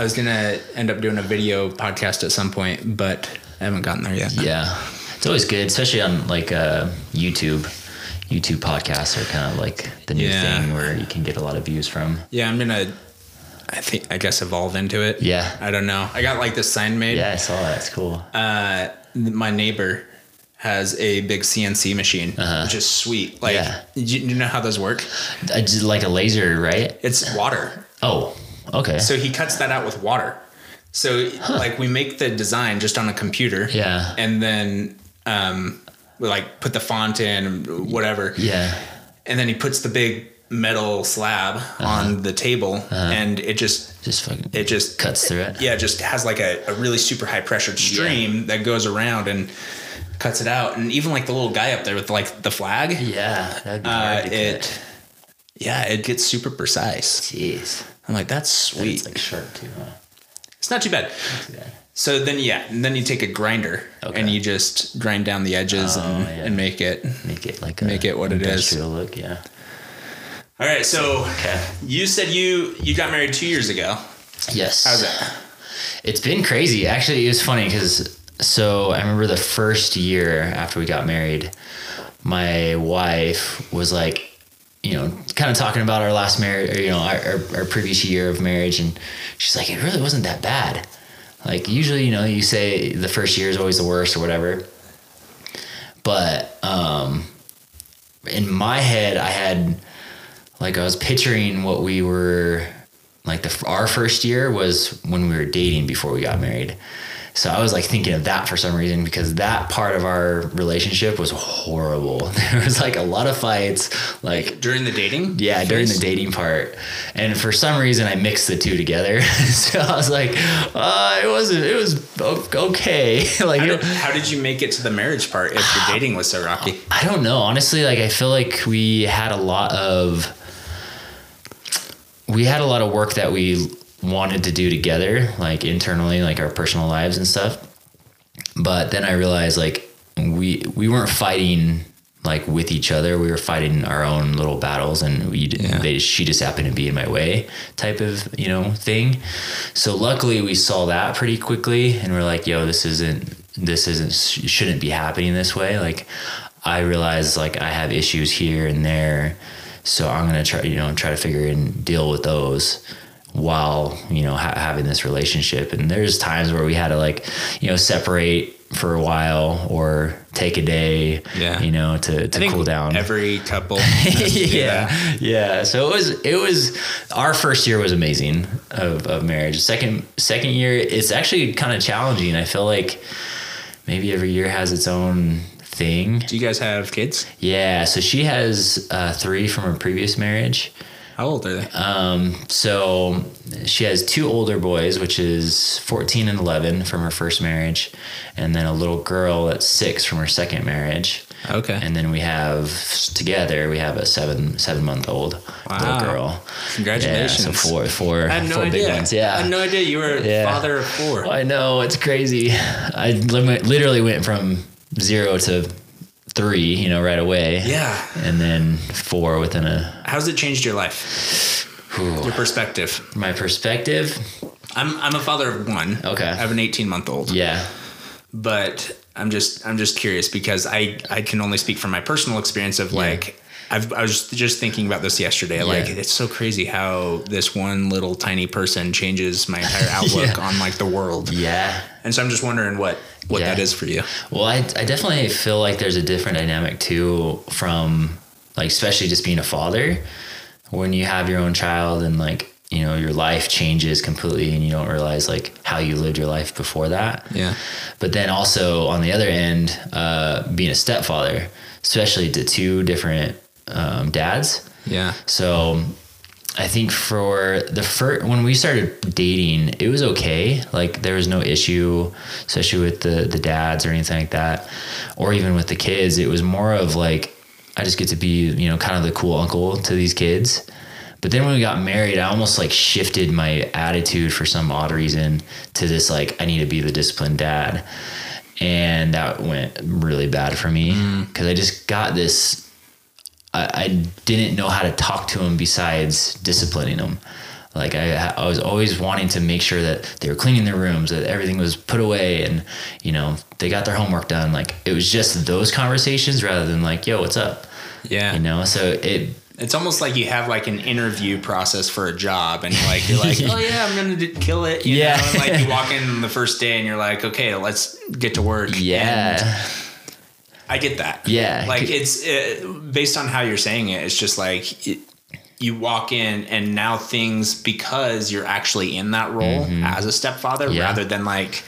I was gonna end up doing a video podcast at some point, but I haven't gotten there yet. Yeah, it's always good, especially on like uh, YouTube. YouTube podcasts are kind of like the new Yeah. thing where you can get a lot of views from. Yeah, I'm gonna. I think I guess evolve into it. Yeah. I don't know. I got like this sign made. Yeah, I saw that. It's cool. Uh, my neighbor has a big CNC machine, which is sweet. Like, Uh-huh. Yeah. you, you know how those work? I just like a laser, right? It's water. Oh, okay. So he cuts that out with water. So like we make the design just on a computer. Yeah. And then um, we like put the font in, whatever. yeah. And then he puts the big metal slab Uh-huh. on the table, and it just Just fucking it just cuts through it. yeah, it just has like a, a really super high pressured stream that goes around and cuts it out. And even like the little guy up there with like the flag, Yeah, uh, it yeah, it gets super precise. Jeez. I'm like, that's sweet. It's like sharp too, huh? It's not too bad. Yeah. So then, yeah, and then you take a grinder Okay. and you just grind down the edges Oh, and, yeah. and make it. Make it like a Make it what it is. look. Yeah. All right, so Okay. you said you you got married two years ago. Yes. How's that? It's been crazy. Actually, it was funny because so I remember the first year after we got married, my wife was like, you know, kind of talking about our last marriage, or, you know, our, our, our previous year of marriage. And she's like, it really wasn't that bad. Like, usually, you know, you say the first year is always the worst or whatever. But um, in my head, I had, like, I was picturing what we were like the our first year was when we were dating before we got married. So I was like thinking of that for some reason because that part of our relationship was horrible. There was like a lot of fights, like During the dating? yeah, during the dating part. And for some reason I mixed the two together. so I was like, uh, it wasn't it was okay. like How did, how did you make it to the marriage part if your dating was so rocky? I don't know. Honestly, like I feel like we had a lot of we had a lot of work that we wanted to do together, like internally, like our personal lives and stuff. But then I realized like we we weren't fighting like with each other. We were fighting our own little battles, and we Yeah. they, she just happened to be in my way, type of you know thing. So luckily, we saw that pretty quickly, and we're like, "Yo, this isn't this isn't shouldn't be happening this way." Like, I realized like I have issues here and there, so I'm gonna try you know try to figure and deal with those while you know ha- having this relationship and there's times where we had to like you know separate for a while or take a day Yeah. you know to, to I think cool down every couple. to that. yeah yeah so it was it was our first year was amazing of, of marriage second second year it's actually kind of challenging i feel like maybe every year has its own thing Do you guys have kids? yeah so she has uh, three from her previous marriage How old are they? um, so she has two older boys, which is 14 and 11 from her first marriage, and then a little girl that's six from her second marriage. okay. And then we have together we have a seven seven month old Wow. little girl. Congratulations. Yeah, so four four I had no four big idea. ones. Yeah. I had no idea you were a Yeah. father of four. I know it's crazy. I literally went from zero to three, you know, right away. Yeah. And then four within a How's it changed your life? Your perspective. my perspective. I'm I'm a father of one. Okay. I have an 18 month old. Yeah. But I'm just I'm just curious because I I can only speak from my personal experience of like I've, I was just thinking about this yesterday. Like it's so crazy how this one little tiny person changes my entire outlook Yeah. on like the world. Yeah. And so I'm just wondering what what Yeah. that is for you. Well, I, I definitely feel like there's a different dynamic too from like, especially just being a father when you have your own child and like, you know, your life changes completely and you don't realize like how you lived your life before that. Yeah. But then also on the other end, uh, being a stepfather, especially to two different um, dads. Yeah. So I think for the first when we started dating, it was okay. Like there was no issue, especially with the the dads or anything like that, or even with the kids. It was more of like I just get to be you know kind of the cool uncle to these kids. But then when we got married, I almost like shifted my attitude for some odd reason to this like I need to be the disciplined dad, and that went really bad for me because I just got this I, I didn't know how to talk to him besides disciplining him. Like I, I was always wanting to make sure that they were cleaning their rooms, that everything was put away, and you know they got their homework done. Like it was just those conversations rather than like, "Yo, what's up?" Yeah. You know. So it It's almost like you have like an interview process for a job, and like, you're like, oh yeah, I'm gonna do, kill it. You Yeah. know? And, like you walk in the first day, and you're like, okay, let's get to work. And yeah. I get that. Yeah. like it's uh, based on how you're saying it. It's just like it, you walk in, and now things because you're actually in that role as a stepfather, Mm-hmm. Yeah. rather than like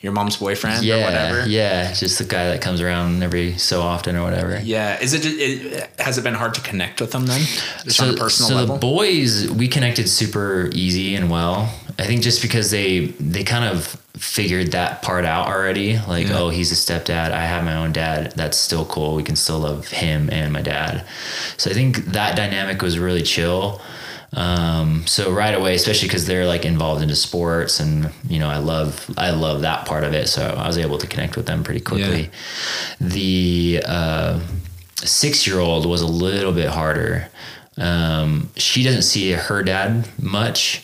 your mom's boyfriend yeah, or whatever. Yeah, just the guy that comes around every so often or whatever. Yeah. Is it, it has it been hard to connect with them then? Just so, on a personal so level? the boys we connected super easy and well i think just because they they kind of figured that part out already like Yeah. oh he's a stepdad i have my own dad that's still cool we can still love him and my dad. So i think that dynamic was really chill. Um, so right away especially because they're like involved into sports and you know i love i love that part of it. So i was able to connect with them pretty quickly. The uh, six year old was a little bit harder. Um, she doesn't see her dad much,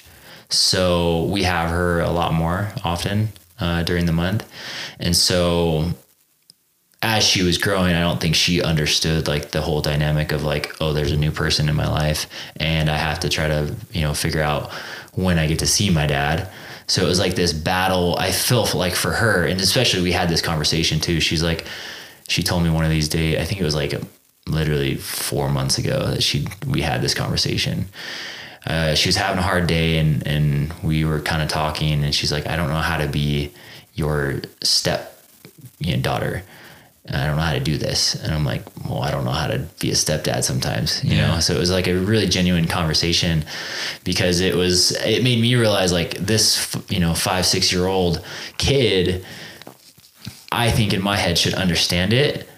so we have her a lot more often uh, during the month. And so as she was growing, I don't think she understood like the whole dynamic of like, oh, there's a new person in my life, and I have to try to you know figure out when I get to see my dad. So it was like this battle. I feel like for her, and especially we had this conversation too. She's like, she told me one of these days. I think it was like literally four months ago that she we had this conversation. Uh, she was having a hard day, and and we were kind of talking, and she's like, I don't know how to be your step you know, daughter. I don't know how to do this. And I'm like, well, I don't know how to be a stepdad sometimes, you Yeah. know? So it was like a really genuine conversation because it was, it made me realize like this, you know, five, six year old kid, I think in my head should understand it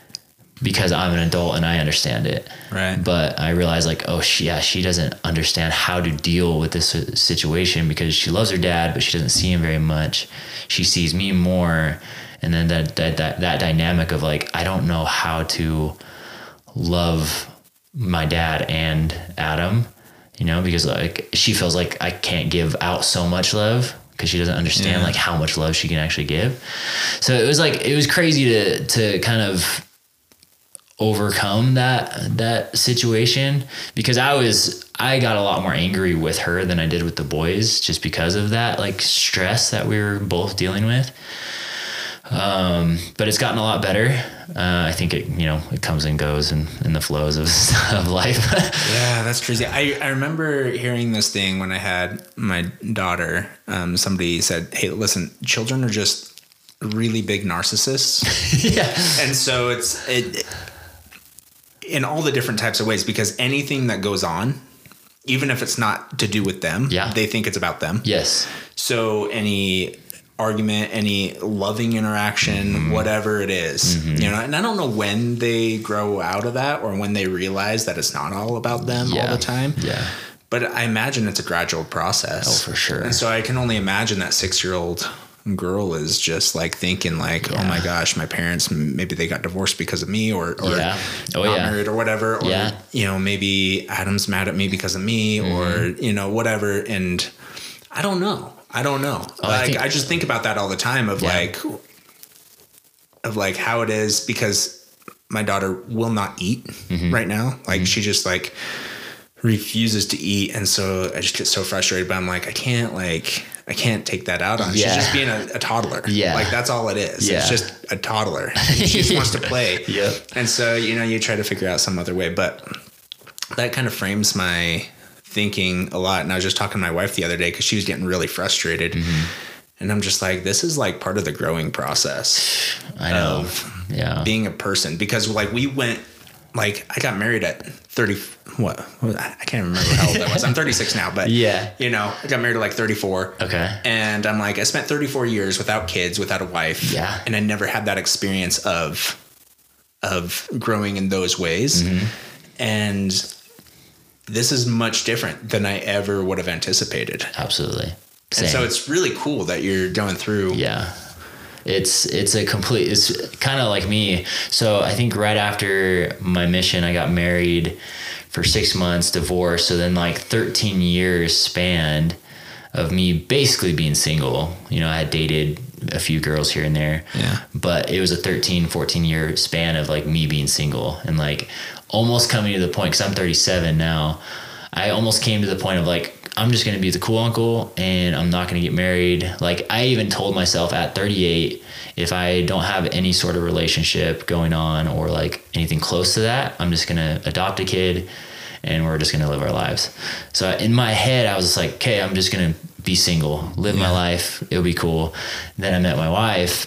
because I'm an adult and I understand it. Right. But I realized like, oh, she, yeah, she doesn't understand how to deal with this situation because she loves her dad, but she doesn't see him very much. She sees me more. And then that, that, that, that dynamic of like, I don't know how to love my dad and Adam, you know, because like she feels like I can't give out so much love because she doesn't understand Yeah. like how much love she can actually give. So it was like, it was crazy to, to kind of overcome that that situation because I was I got a lot more angry with her than I did with the boys just because of that like stress that we were both dealing with. Um, but it's gotten a lot better. Uh, I think it you know it comes and goes in, in the flows of, of life. Yeah, that's crazy. I, I remember hearing this thing when I had my daughter. Um, somebody said, Hey, listen, children are just really big narcissists. yeah. and so it's it, in all the different types of ways because anything that goes on, even if it's not to do with them, Yeah. they think it's about them. Yes. So any argument, any loving interaction, Mm-hmm. whatever it is, you know, and I don't know when they grow out of that or when they realize that it's not all about them Yeah. all the time. Yeah. But I imagine it's a gradual process. Oh, for sure. And so I can only imagine that six year old girl is just like thinking like, oh my gosh, my parents maybe they got divorced because of me or, or Yeah. Oh, not yeah. married or whatever. Or Yeah. you know, maybe Adam's mad at me because of me Mm-hmm. or, you know, whatever. And I don't know. I don't know. Oh, I like think- I just think about that all the time of Yeah. like of like how it is because my daughter will not eat Mm-hmm. right now. Like she just like refuses to eat and so I just get so frustrated but I'm like I can't like I can't take that out on. Yeah. She's just being a, a toddler. Yeah. Like that's all it is. Yeah. It's just a toddler. she just wants to play. Yep. And so, you know, you try to figure out some other way, but that kind of frames my thinking a lot. And I was just talking to my wife the other day because she was getting really frustrated. Mm-hmm. And I'm just like, this is like part of the growing process I know. of yeah. being a person because like we went, like I got married at 30, what? I can't remember how old I was. I'm 36 now, but Yeah. you know, I got married at like 34. Okay. And I'm like, I spent 34 years without kids, without a wife. Yeah. And I never had that experience of of growing in those ways. Mm-hmm. And this is much different than I ever would have anticipated. Absolutely. Same. And so it's really cool that you're going through. Yeah. It's it's a complete it's kind of like me. So I think right after my mission I got married for six months, divorced. So then like 13 years spanned of me basically being single. You know, I had dated a few girls here and there. Yeah. But it was a 13, 14 year span of like me being single and like almost coming to the point, because I'm 37 now. I almost came to the point of like, I'm just going to be the cool uncle and I'm not going to get married. Like, I even told myself at 38, if I don't have any sort of relationship going on or like anything close to that, I'm just going to adopt a kid and we're just going to live our lives. So in my head, I was just like, okay, I'm just going to be single, live my life. It'll be cool. Then I met my wife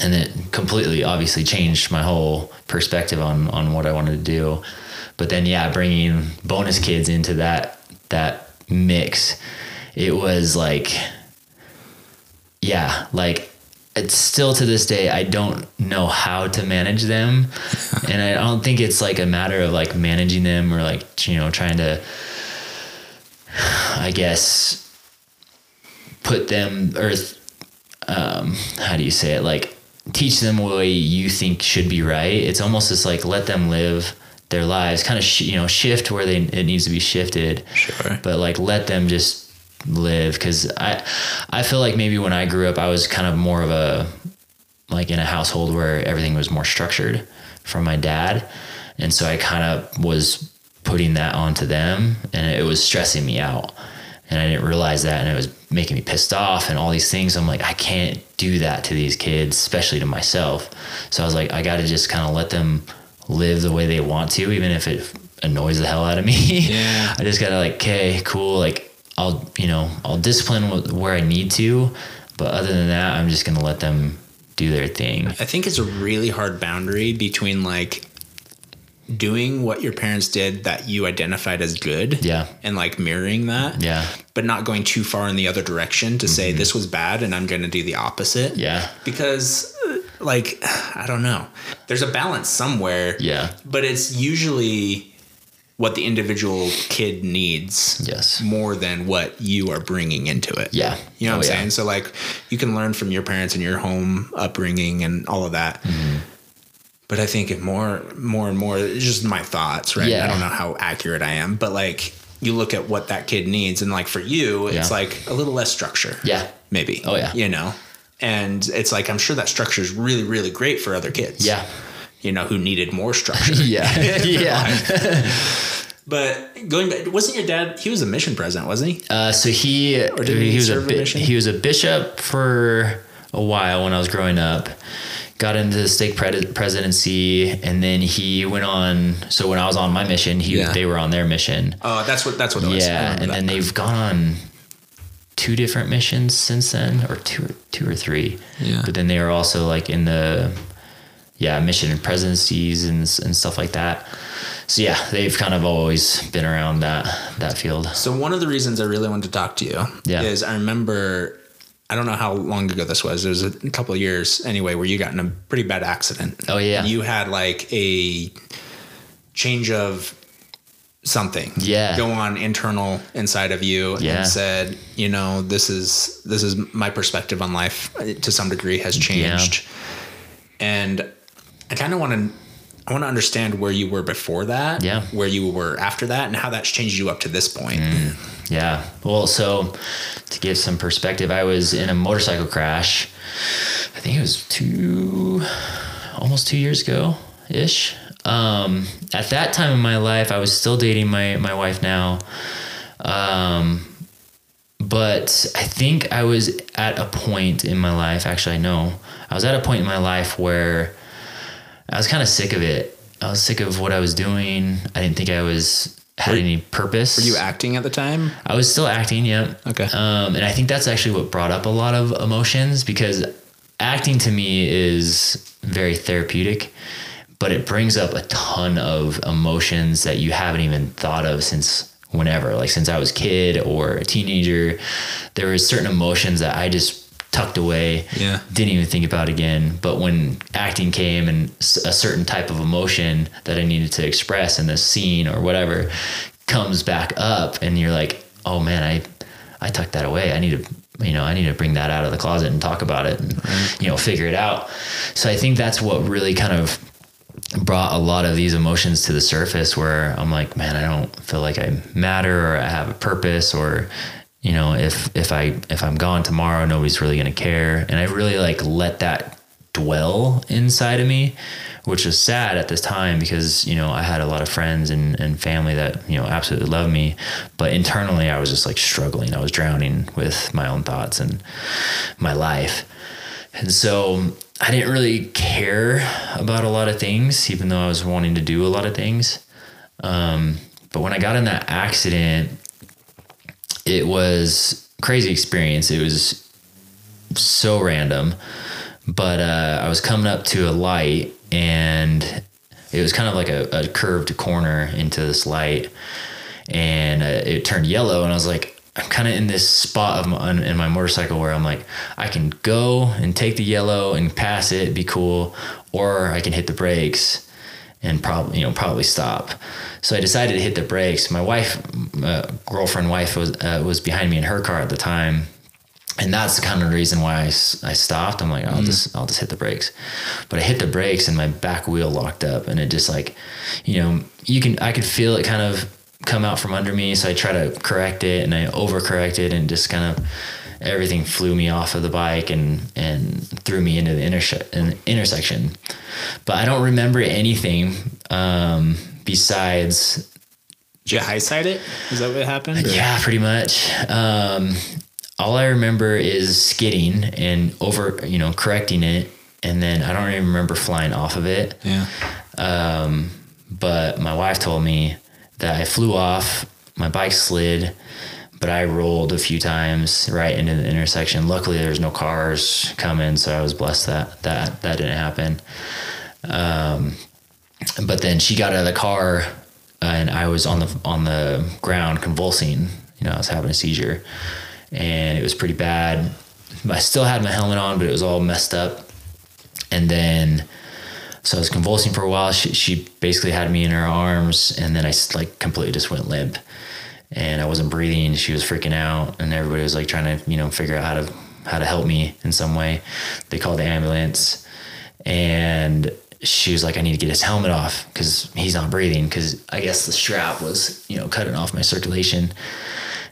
and it completely obviously changed my whole perspective on, on what I wanted to do. But then, yeah, bringing bonus kids into that, that mix, it was like, yeah, like it's still to this day I don't know how to manage them, and I don't think it's like a matter of like managing them or like you know trying to, I guess, put them or um, how do you say it? Like teach them what way you think should be right. It's almost just like let them live their lives, kind of sh- you know shift where they it needs to be shifted. Sure. But like let them just live because I I feel like maybe when I grew up I was kind of more of a like in a household where everything was more structured from my dad, and so I kind of was putting that onto them, and it was stressing me out, and I didn't realize that, and it was making me pissed off and all these things. I'm like I can't do that to these kids, especially to myself. So I was like I got to just kind of let them live the way they want to, even if it annoys the hell out of me. Yeah. I just gotta like, okay, cool. Like I'll, you know, I'll discipline where I need to, but other than that, I'm just gonna let them do their thing. I think it's a really hard boundary between like doing what your parents did that you identified as good. Yeah. And like mirroring that. Yeah. But not going too far in the other direction to say this was bad and I'm going to do the opposite. Mm-hmm. Yeah. Because like I don't know. There's a balance somewhere. Yeah. But it's usually what the individual kid needs Yes. more than what you are bringing into it. Yeah. You know what Oh, I'm yeah. saying? So like you can learn from your parents and your home upbringing and all of that. Mm-hmm. But I think it more more and more it's just my thoughts, right? Yeah. I don't know how accurate I am, but like you look at what that kid needs and like for you it's Yeah. like a little less structure. Yeah. Maybe. Oh, yeah. You know. And it's like I'm sure that structure is really really great for other kids. Yeah. You know who needed more structure. Yeah. yeah. But going back, wasn't your dad? He was a mission president, wasn't he? Uh, so he did he he was a serve a he was a bishop for a while when I was growing up. Got into the stake pre- presidency, and then he went on. So when I was on my mission, he Yeah. they were on their mission. Oh, that's what that's what it was. I Yeah, and then they've gone on two different missions since then, or two or two or three. Yeah. But then they were also like in the yeah mission and presidencies and and stuff like that. So yeah, they've kind of always been around that that field. So one of the reasons I really wanted to talk to you Yeah. is I remember I don't know how long ago this was. It was a couple of years anyway, where you got in a pretty bad accident. Oh, yeah. You had like a change of something. Yeah. Go on internal inside of you Yeah. and said, you know, this is this is my perspective on life uh, to some degree has changed. And I kind of want to I want to understand where you were before that, Yeah. where you were after that, and how that's changed you up to this point. Yeah. Well, so to give some perspective, I was in a motorcycle crash. I think it was two, almost two years ago ish. Um, at that time in my life, I was still dating my my wife now. Um, but I think I was at a point in my life. Actually, I know I was at a point in my life where I was kind of sick of it. I was sick of what I was doing. I didn't think I was had any purpose. Were you acting at the time? I was still acting, yeah. Okay. Um, and I think that's actually what brought up a lot of emotions because acting to me is very therapeutic, but it brings up a ton of emotions that you haven't even thought of since whenever, like since I was a kid or a teenager. There were certain emotions that I just tucked away, Yeah. didn't even think about again. But when acting came and a certain type of emotion that I needed to express in this scene or whatever comes back up, and you're like, oh man, I I tucked that away. I need to you know I need to bring that out of the closet and talk about it and you know figure it out. So I think that's what really kind of brought a lot of these emotions to the surface where I'm like, man, I don't feel like I matter or I have a purpose or you know, if if I if I'm gone tomorrow, nobody's really gonna care. And I really like let that dwell inside of me, which was sad at this time because, you know, I had a lot of friends and, and family that, you know, absolutely loved me. But internally I was just like struggling. I was drowning with my own thoughts and my life. And so I didn't really care about a lot of things, even though I was wanting to do a lot of things. Um, but when I got in that accident, it was crazy experience. It was so random, but uh, I was coming up to a light and it was kind of like a, a curved corner into this light and uh, it turned yellow and I was like, I'm kind of in this spot of my, in my motorcycle where I'm like, I can go and take the yellow and pass it, be cool, or I can hit the brakes and probably you know probably stop. So I decided to hit the brakes. My wife, uh, girlfriend, wife was uh, was behind me in her car at the time, and that's the kind of reason why I, I stopped. I'm like, I'll mm. just I'll just hit the brakes, but I hit the brakes and my back wheel locked up, and it just like, you know, you can I could feel it kind of come out from under me. So I try to correct it, and I overcorrected, and just kind of everything flew me off of the bike and and threw me into the interse- intersection. But I don't remember anything um, besides. Did you high side it? Is that what happened? Or? Yeah, pretty much. Um, all I remember is skidding and over, you know, correcting it, and then I don't even remember flying off of it. Yeah. Um, but my wife told me that I flew off, my bike slid, but I rolled a few times right into the intersection. Luckily, there's no cars coming, so I was blessed that that that didn't happen. Um, but then she got out of the car, and I was on the on the ground convulsing. You know, I was having a seizure, and it was pretty bad. I still had my helmet on, but it was all messed up. And then, so I was convulsing for a while. She, she basically had me in her arms, and then I like completely just went limp and I wasn't breathing. She was freaking out, and everybody was like trying to, you know, figure out how to how to help me in some way. They called the ambulance, and she was like, "I need to get his helmet off because he's not breathing." Because I guess the strap was, you know, cutting off my circulation.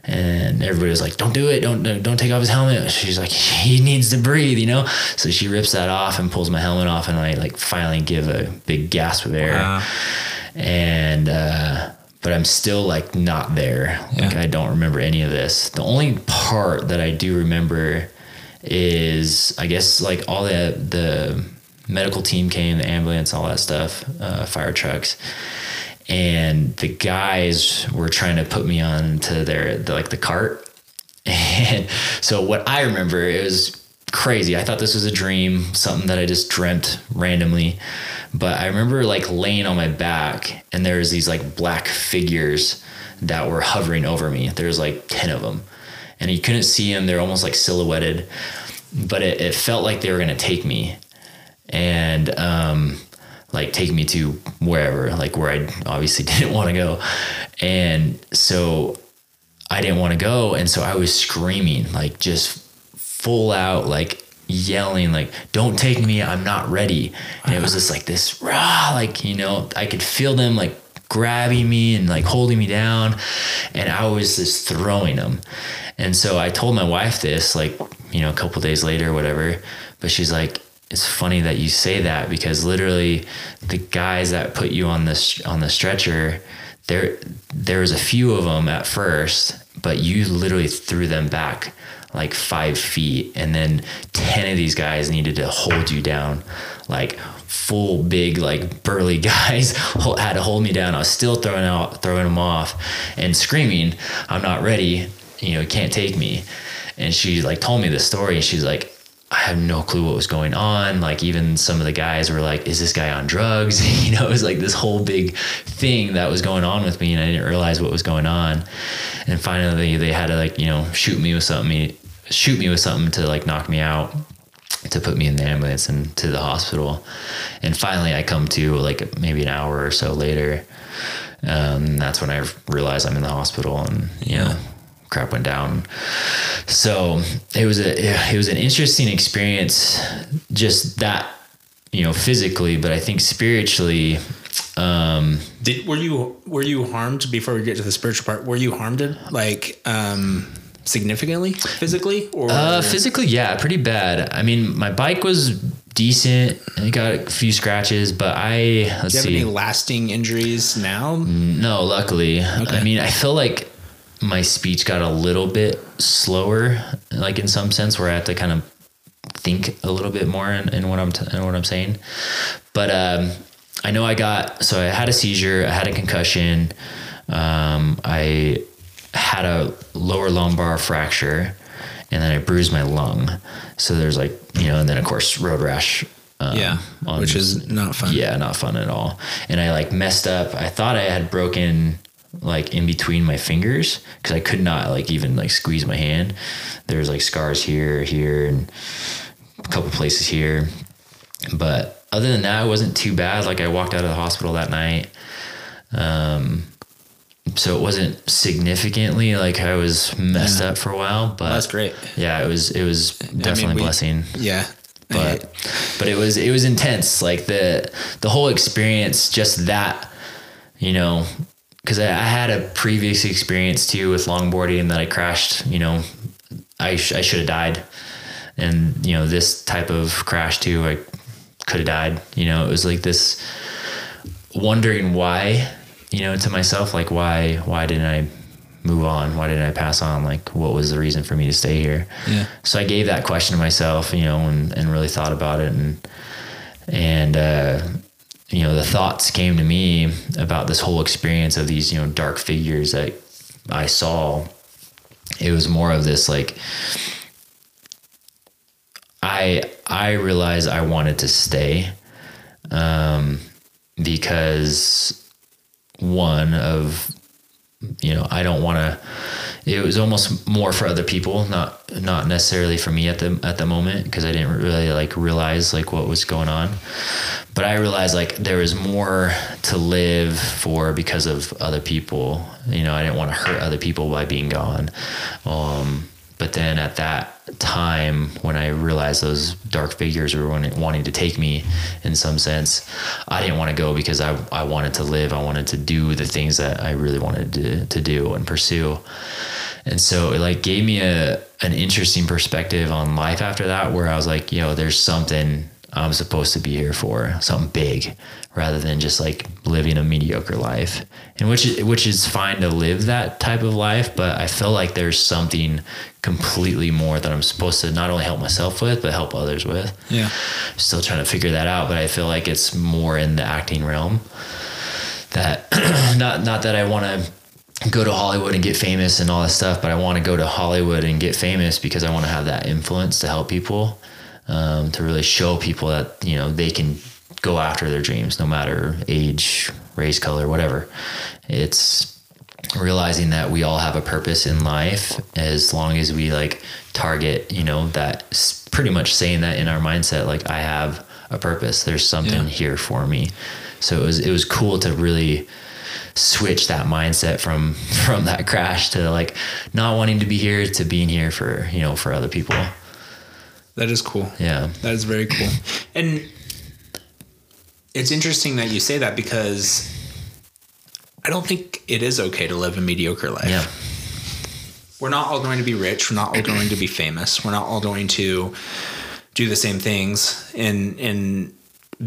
And everybody was like, "Don't do it! Don't don't take off his helmet." She's like, "He needs to breathe," you know. So she rips that off and pulls my helmet off, and I like finally give a big gasp of air. Wow. And uh, but I'm still like not there. Yeah. Like I don't remember any of this. The only part that I do remember is I guess like all the the medical team came, the ambulance, all that stuff, uh, fire trucks, and the guys were trying to put me onto their the, like the cart. And so what I remember was crazy. I thought this was a dream, something that I just dreamt randomly. But I remember like laying on my back and there was these like black figures that were hovering over me. There's like 10 of them and you couldn't see them. They're almost like silhouetted, but it, it felt like they were going to take me and, um, like take me to wherever, like where I obviously didn't want to go. And so I didn't want to go. And so I was screaming, like just full out, like yelling like don't take me i'm not ready and it was just like this rah like you know i could feel them like grabbing me and like holding me down and i was just throwing them and so i told my wife this like you know a couple days later whatever but she's like it's funny that you say that because literally the guys that put you on this on the stretcher there there was a few of them at first but you literally threw them back like five feet, and then ten of these guys needed to hold you down, like full big like burly guys had to hold me down. I was still throwing out throwing them off and screaming, "I'm not ready! You know, can't take me." And she like told me the story, and she's like, I have no clue what was going on. Like even some of the guys were like, "Is this guy on drugs?" you know, it was like this whole big thing that was going on with me, and I didn't realize what was going on. And finally, they had to like you know shoot me with something, shoot me with something to like knock me out, to put me in the ambulance and to the hospital. And finally, I come to like maybe an hour or so later. Um, that's when I realized I'm in the hospital, and you know crap went down. So it was a it was an interesting experience. Just that you know, physically, but I think spiritually, um, Did were you were you harmed before we get to the spiritual part? Were you harmed like um significantly physically or uh, physically, yeah, pretty bad. I mean, my bike was decent. I got a few scratches, but I let's do you have see. any lasting injuries now? No, luckily. Okay. I mean, I feel like my speech got a little bit slower, like in some sense, where I have to kind of think a little bit more in, in what I'm t- in what I'm saying. But um, I know I got so I had a seizure, I had a concussion, um, I had a lower lumbar fracture, and then I bruised my lung. So there's like you know, and then of course road rash. Um, Yeah, on- which is not fun. yeah, not fun at all. And I like messed up. I thought I had broken like in between my fingers because I could not like even like squeeze my hand. There's like scars here, here, and a couple places here. But other than that, it wasn't too bad. Like I walked out of the hospital that night. Um, so it wasn't significantly like I was messed up for a while, but That's great. Yeah, it was it was definitely we- a blessing Yeah, but but it was it was intense like the the whole experience just that you know because I, I had a previous experience too with longboarding that i crashed you know i, sh- I should have died and you know this type of crash too i could have died you know it was like this wondering why you know to myself like why why didn't i move on why didn't i pass on like what was the reason for me to stay here Yeah. so I gave that question to myself, you know, and, and really thought about it. And, and, uh, you know, the thoughts came to me about this whole experience of these, you know, dark figures that I saw. It was more of this, like, I, I realized I wanted to stay, um, because one of, you know, I don't want to, it was almost more for other people, not not necessarily for me at the at the moment because I didn't really like realize like what was going on. But I realized like there was more to live for because of other people. You know, I didn't want to hurt other people by being gone. Um, but then at that time when I realized those dark figures were wanting, to take me in some sense, I didn't want to go because I, I wanted to live. I wanted to do the things that I really wanted to, to do and pursue. And so it like gave me a, an interesting perspective on life after that, where I was like, you know, there's something I'm supposed to be here for, something big, rather than just like living a mediocre life. And which which is fine to live that type of life, but I feel like there's something completely more that I'm supposed to not only help myself with, but help others with. Yeah. Still trying to figure that out, but I feel like it's more in the acting realm. That not not that I want to go to Hollywood and get famous and all that stuff, but I want to go to Hollywood and get famous because I want to have that influence to help people, um, to really show people that you know they can go after their dreams, no matter age, race, color, whatever. It's realizing that we all have a purpose in life as long as we like target, you know, that pretty much saying that in our mindset, like I have a purpose. There's something Yeah. here for me. So it was it was cool to really switch that mindset from from that crash to like not wanting to be here to being here for you know for other people That is cool. yeah That is very cool. And it's interesting that you say that because I don't think it is okay to live a mediocre life. yeah We're not all going to be rich. We're not all going to be famous. We're not all going to do the same things in in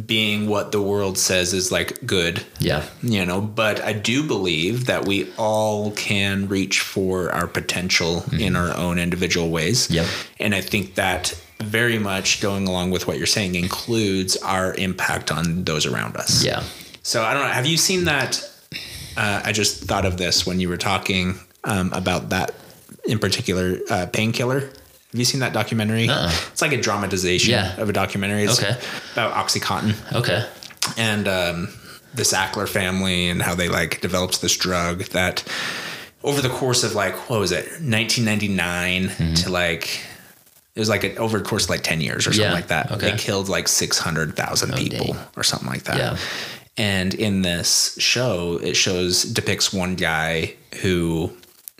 being what the world says is like good. yeah You know, but I do believe that we all can reach for our potential in mm-hmm. our own individual ways. Yep. And I think that very much going along with what you're saying includes our impact on those around us. yeah So I don't know. Have you seen that? Uh, I just thought of this when you were talking um, about that in particular uh, painkiller. Have you seen that documentary? Uh-uh. It's like a dramatization Yeah. of a documentary. It's Okay. about OxyContin okay and um, the Sackler family and how they like developed this drug that over the course of like what was it 1999 Mm-hmm. to like it was like a, over the course of like 10 years or something Yeah, like that okay. they killed like 600,000 people dang. or something like that Yeah. and in this show it shows depicts one guy who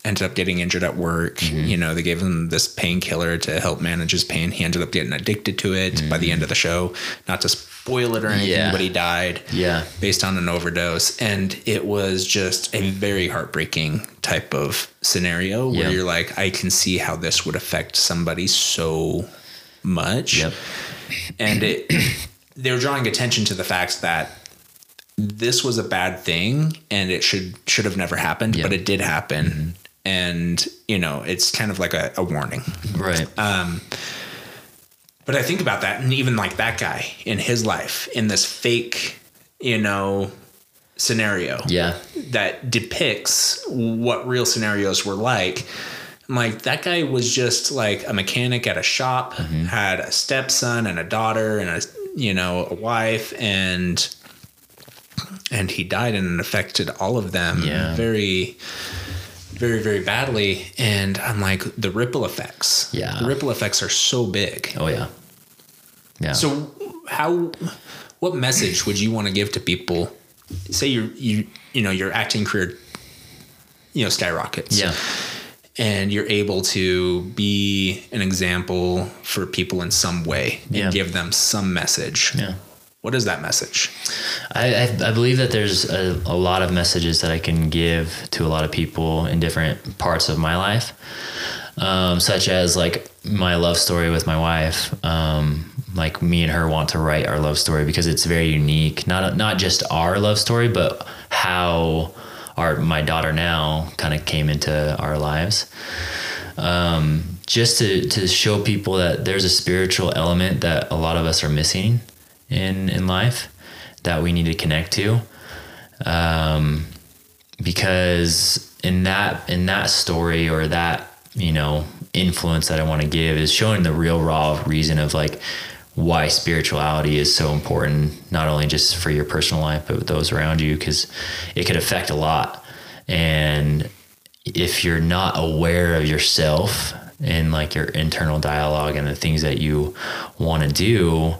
ended up getting injured at work Mm-hmm. you know they gave him this painkiller to help manage his pain he ended up getting addicted to it by the Mm-hmm. end of the show not to spoil it or anything, Yeah. but he died Yeah. based on an overdose. And it was just a very heartbreaking type of scenario where Yeah. you're like, I can see how this would affect somebody so much. Yep. And it they're drawing attention to the fact that this was a bad thing and it should should have never happened, Yeah. but it did happen. Mm-hmm. And, you know, it's kind of like a, a warning. Right. Um, But I think about that, and even like that guy in his life, in this fake, you know, scenario yeah. that depicts what real scenarios were like. I'm like, that guy was just like a mechanic at a shop, Mm-hmm. had a stepson and a daughter and a, you know, a wife, and and he died and it affected all of them Yeah. very very very badly and i'm like the ripple effects Yeah. the ripple effects are so big Oh yeah. Yeah. so how what message would you want to give to people say you you you know your acting career you know skyrockets yeah. and you're able to be an example for people in some way and Yeah. give them some message Yeah. What is that message I, I, I believe that there's a, a lot of messages that I can give to a lot of people in different parts of my life, um, such as like my love story with my wife. Um, like me and her want to write our love story because it's very unique. Not not just our love story, but how our my daughter now kind of came into our lives. Um, just to to show people that there's a spiritual element that a lot of us are missing in in life that we need to connect to. Um, because in that in that story or that you know influence that I want to give is showing the real raw reason of like why spirituality is so important not only just for your personal life but those around you because it could affect a lot. And if you're not aware of yourself and like your internal dialogue and the things that you want to do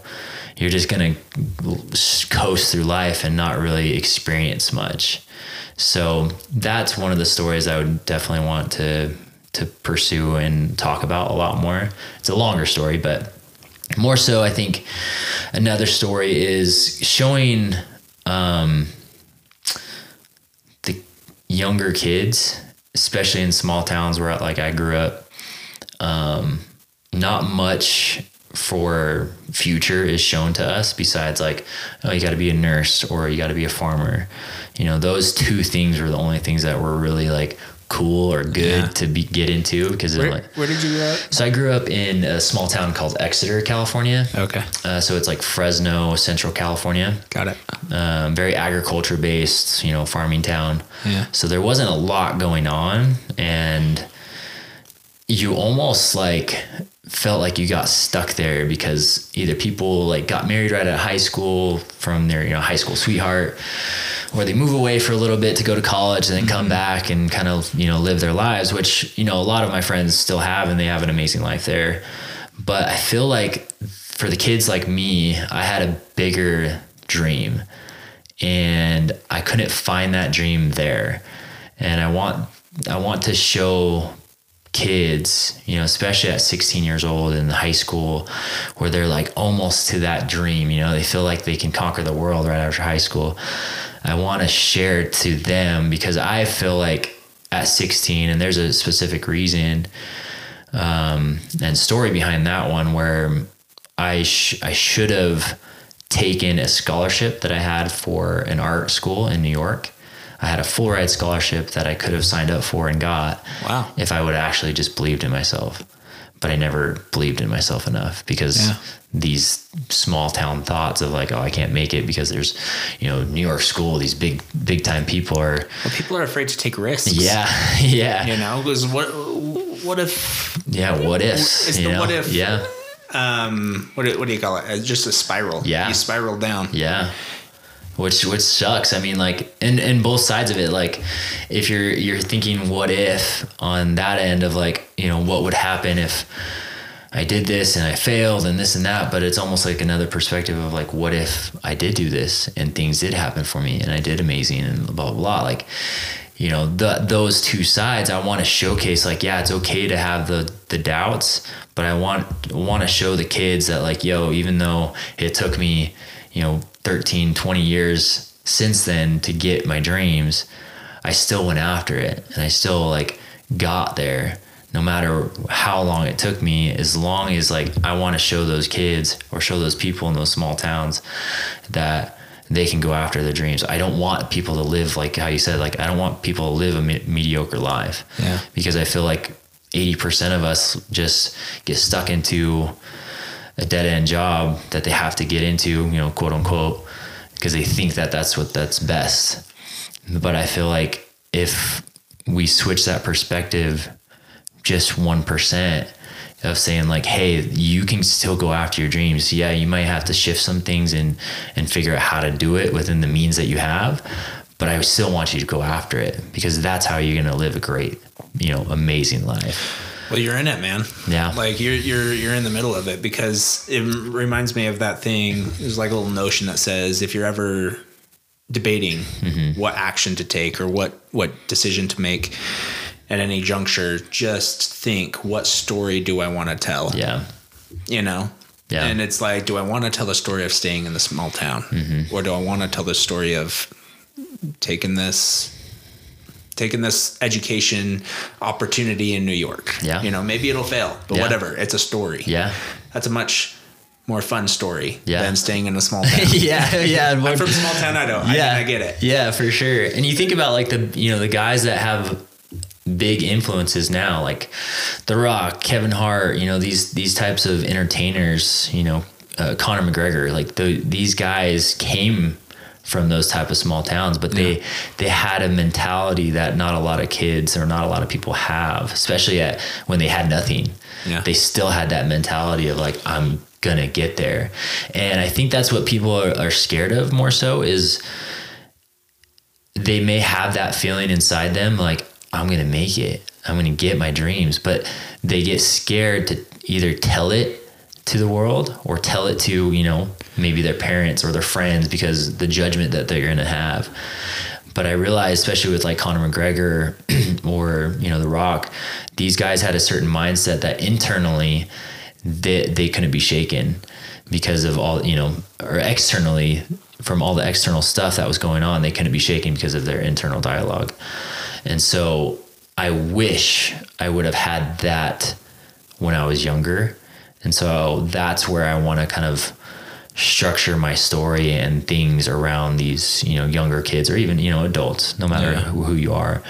you're just going to coast through life and not really experience much. So that's one of the stories I would definitely want to to pursue and talk about a lot more. It's a longer story, but more so, I think another story is showing um, the younger kids, especially in small towns where like I grew up, um, not much for future is shown to us besides like oh you got to be a nurse or you got to be a farmer you know those two things were the only things that were really like cool or good Yeah. to be get into because where, like where did you grow up so i grew up in a small town called exeter california okay uh, so it's like fresno central california got it um, very agriculture based, you know, farming town. Yeah. So there wasn't a lot going on, and you almost like felt like you got stuck there because either people like got married right at high school from their you know high school sweetheart or they move away for a little bit to go to college and then come mm-hmm. back and kind of you know live their lives which you know a lot of my friends still have and they have an amazing life there. But i feel like for the kids like me i had a bigger dream and i couldn't find that dream there. And i want i want to show kids, you know, especially at 16 years old in high school, where they're like almost to that dream, you know, they feel like they can conquer the world right after high school. I want to share to them because I feel like at 16, and there's a specific reason um, and story behind that one where I sh- I should have taken a scholarship that I had for an art school in New York. I had a full ride scholarship that I could have signed up for and got Wow. if I would have actually just believed in myself. But I never believed in myself enough because Yeah. these small town thoughts of like, oh, I can't make it because there's, you know, New York school, these big, big time people are, Well, people are afraid to take risks. yeah, yeah, You know, because what what if yeah. What if? It's the what if. Yeah, um what do, what do you call it? Just a spiral. Yeah. You spiral down. Yeah. Which which sucks. I mean, like, and and both sides of it. Like, if you're you're thinking, what if on that end of like, you know, what would happen if I did this and I failed and this and that. But it's almost like another perspective of like, what if I did do this and things did happen for me and I did amazing and blah blah blah. Like, you know, the, those two sides. I want to showcase like, yeah, it's okay to have the the doubts, but I want want to show the kids that like, yo, even though it took me you know, 13, 20 years since then to get my dreams, I still went after it and I still like got there no matter how long it took me as long as like I want to show those kids or show those people in those small towns that they can go after their dreams. I don't want people to live like how you said like I don't want people to live a me- mediocre life. Yeah. Because I feel like 80% of us just get stuck into a dead end job that they have to get into, you know, quote unquote, because they think that that's what that's best. But I feel like if we switch that perspective just 1% of saying like hey you can still go after your dreams yeah you might have to shift some things and and figure out how to do it within the means that you have but i still want you to go after it because that's how you're going to live a great you know amazing life Well, you're in it, man. Yeah. Like you're you're you're in the middle of it because it reminds me of that thing. There's like a little notion that says if you're ever debating Mm-hmm. what action to take or what what decision to make at any juncture, just think what story do I want to tell? yeah You know. Yeah. And it's like, do I want to tell the story of staying in the small town, Mm-hmm. or do I want to tell the story of taking this taking this education opportunity in New York. Yeah. You know, maybe it'll fail, but Yeah. whatever. It's a story. yeah That's a much more fun story Yeah. than staying in a small town. yeah yeah I'm from a small town, I know. yeah I, I get it. yeah for sure and you think about like the you know the guys that have big influences now like the rock kevin hart you know these these types of entertainers you know uh, conor mcgregor like the, these guys came from those type of small towns but they they had a mentality that not a lot of kids or not a lot of people have especially at when they had nothing. Yeah. they still had that mentality of like i'm gonna get there. And i think that's what people are, are scared of more so is they may have that feeling inside them like i'm gonna make it. I'm gonna get my dreams. But they get scared to either tell it to the world or tell it to you know maybe their parents or their friends because the judgment that they're gonna have but I realized, especially with like Conor McGregor or you know The Rock, these guys had a certain mindset that internally they they couldn't be shaken because of all you know, or externally from all the external stuff that was going on, they couldn't be shaken because of their internal dialogue. And so I wish I would have had that when I was younger. And so that's where I want to kind of structure my story and things around these, you know, younger kids or even, you know, adults, no matter Yeah. who, who you are.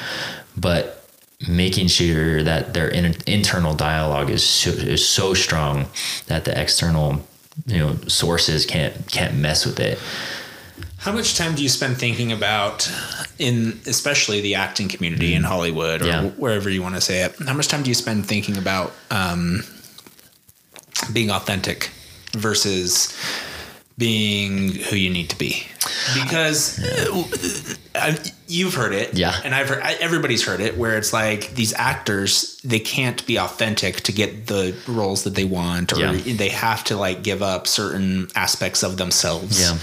But making sure that their in, internal dialogue is so, is so strong that the external, you know, sources can't can't mess with it. How much time do you spend thinking about in especially the acting community in Hollywood or Yeah. wherever you want to say it? How much time do you spend thinking about um, being authentic versus being who you need to be? Because uh, I, you've heard it, Yeah. and I've heard everybody's heard it, where it's like these actors they can't be authentic to get the roles that they want, or Yeah. they have to like give up certain aspects of themselves Yeah.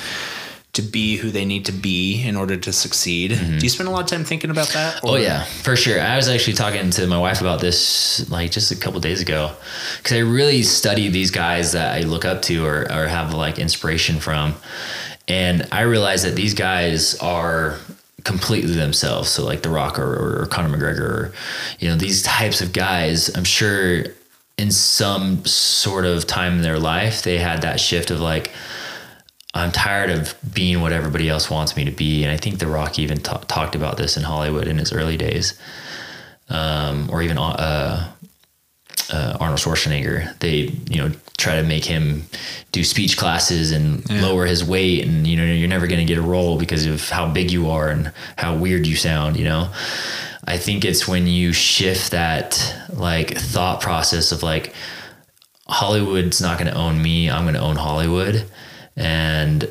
To be who they need to be in order to succeed. Do you spend a lot of time thinking about that? Mm-hmm. Oh yeah, for sure. I was actually talking to my wife about this like just a couple days ago because I really study these guys that I look up to or, or have like inspiration from, and I realize that these guys are completely themselves. So like The Rock or, or Conor McGregor, or, you know, these types of guys. I'm sure in some sort of time in their life they had that shift of like. I'm tired of being what everybody else wants me to be. And I think The Rock even ta- talked about this in Hollywood in his early days. Um, or even uh, uh, Arnold Schwarzenegger. They, you know, try to make him do speech classes and lower his weight. And, you know, you're never going to get a role because of how big you are and how weird you sound, you know? I think it's when you shift that like thought process of like, Hollywood's not going to own me. I'm going to own Hollywood. And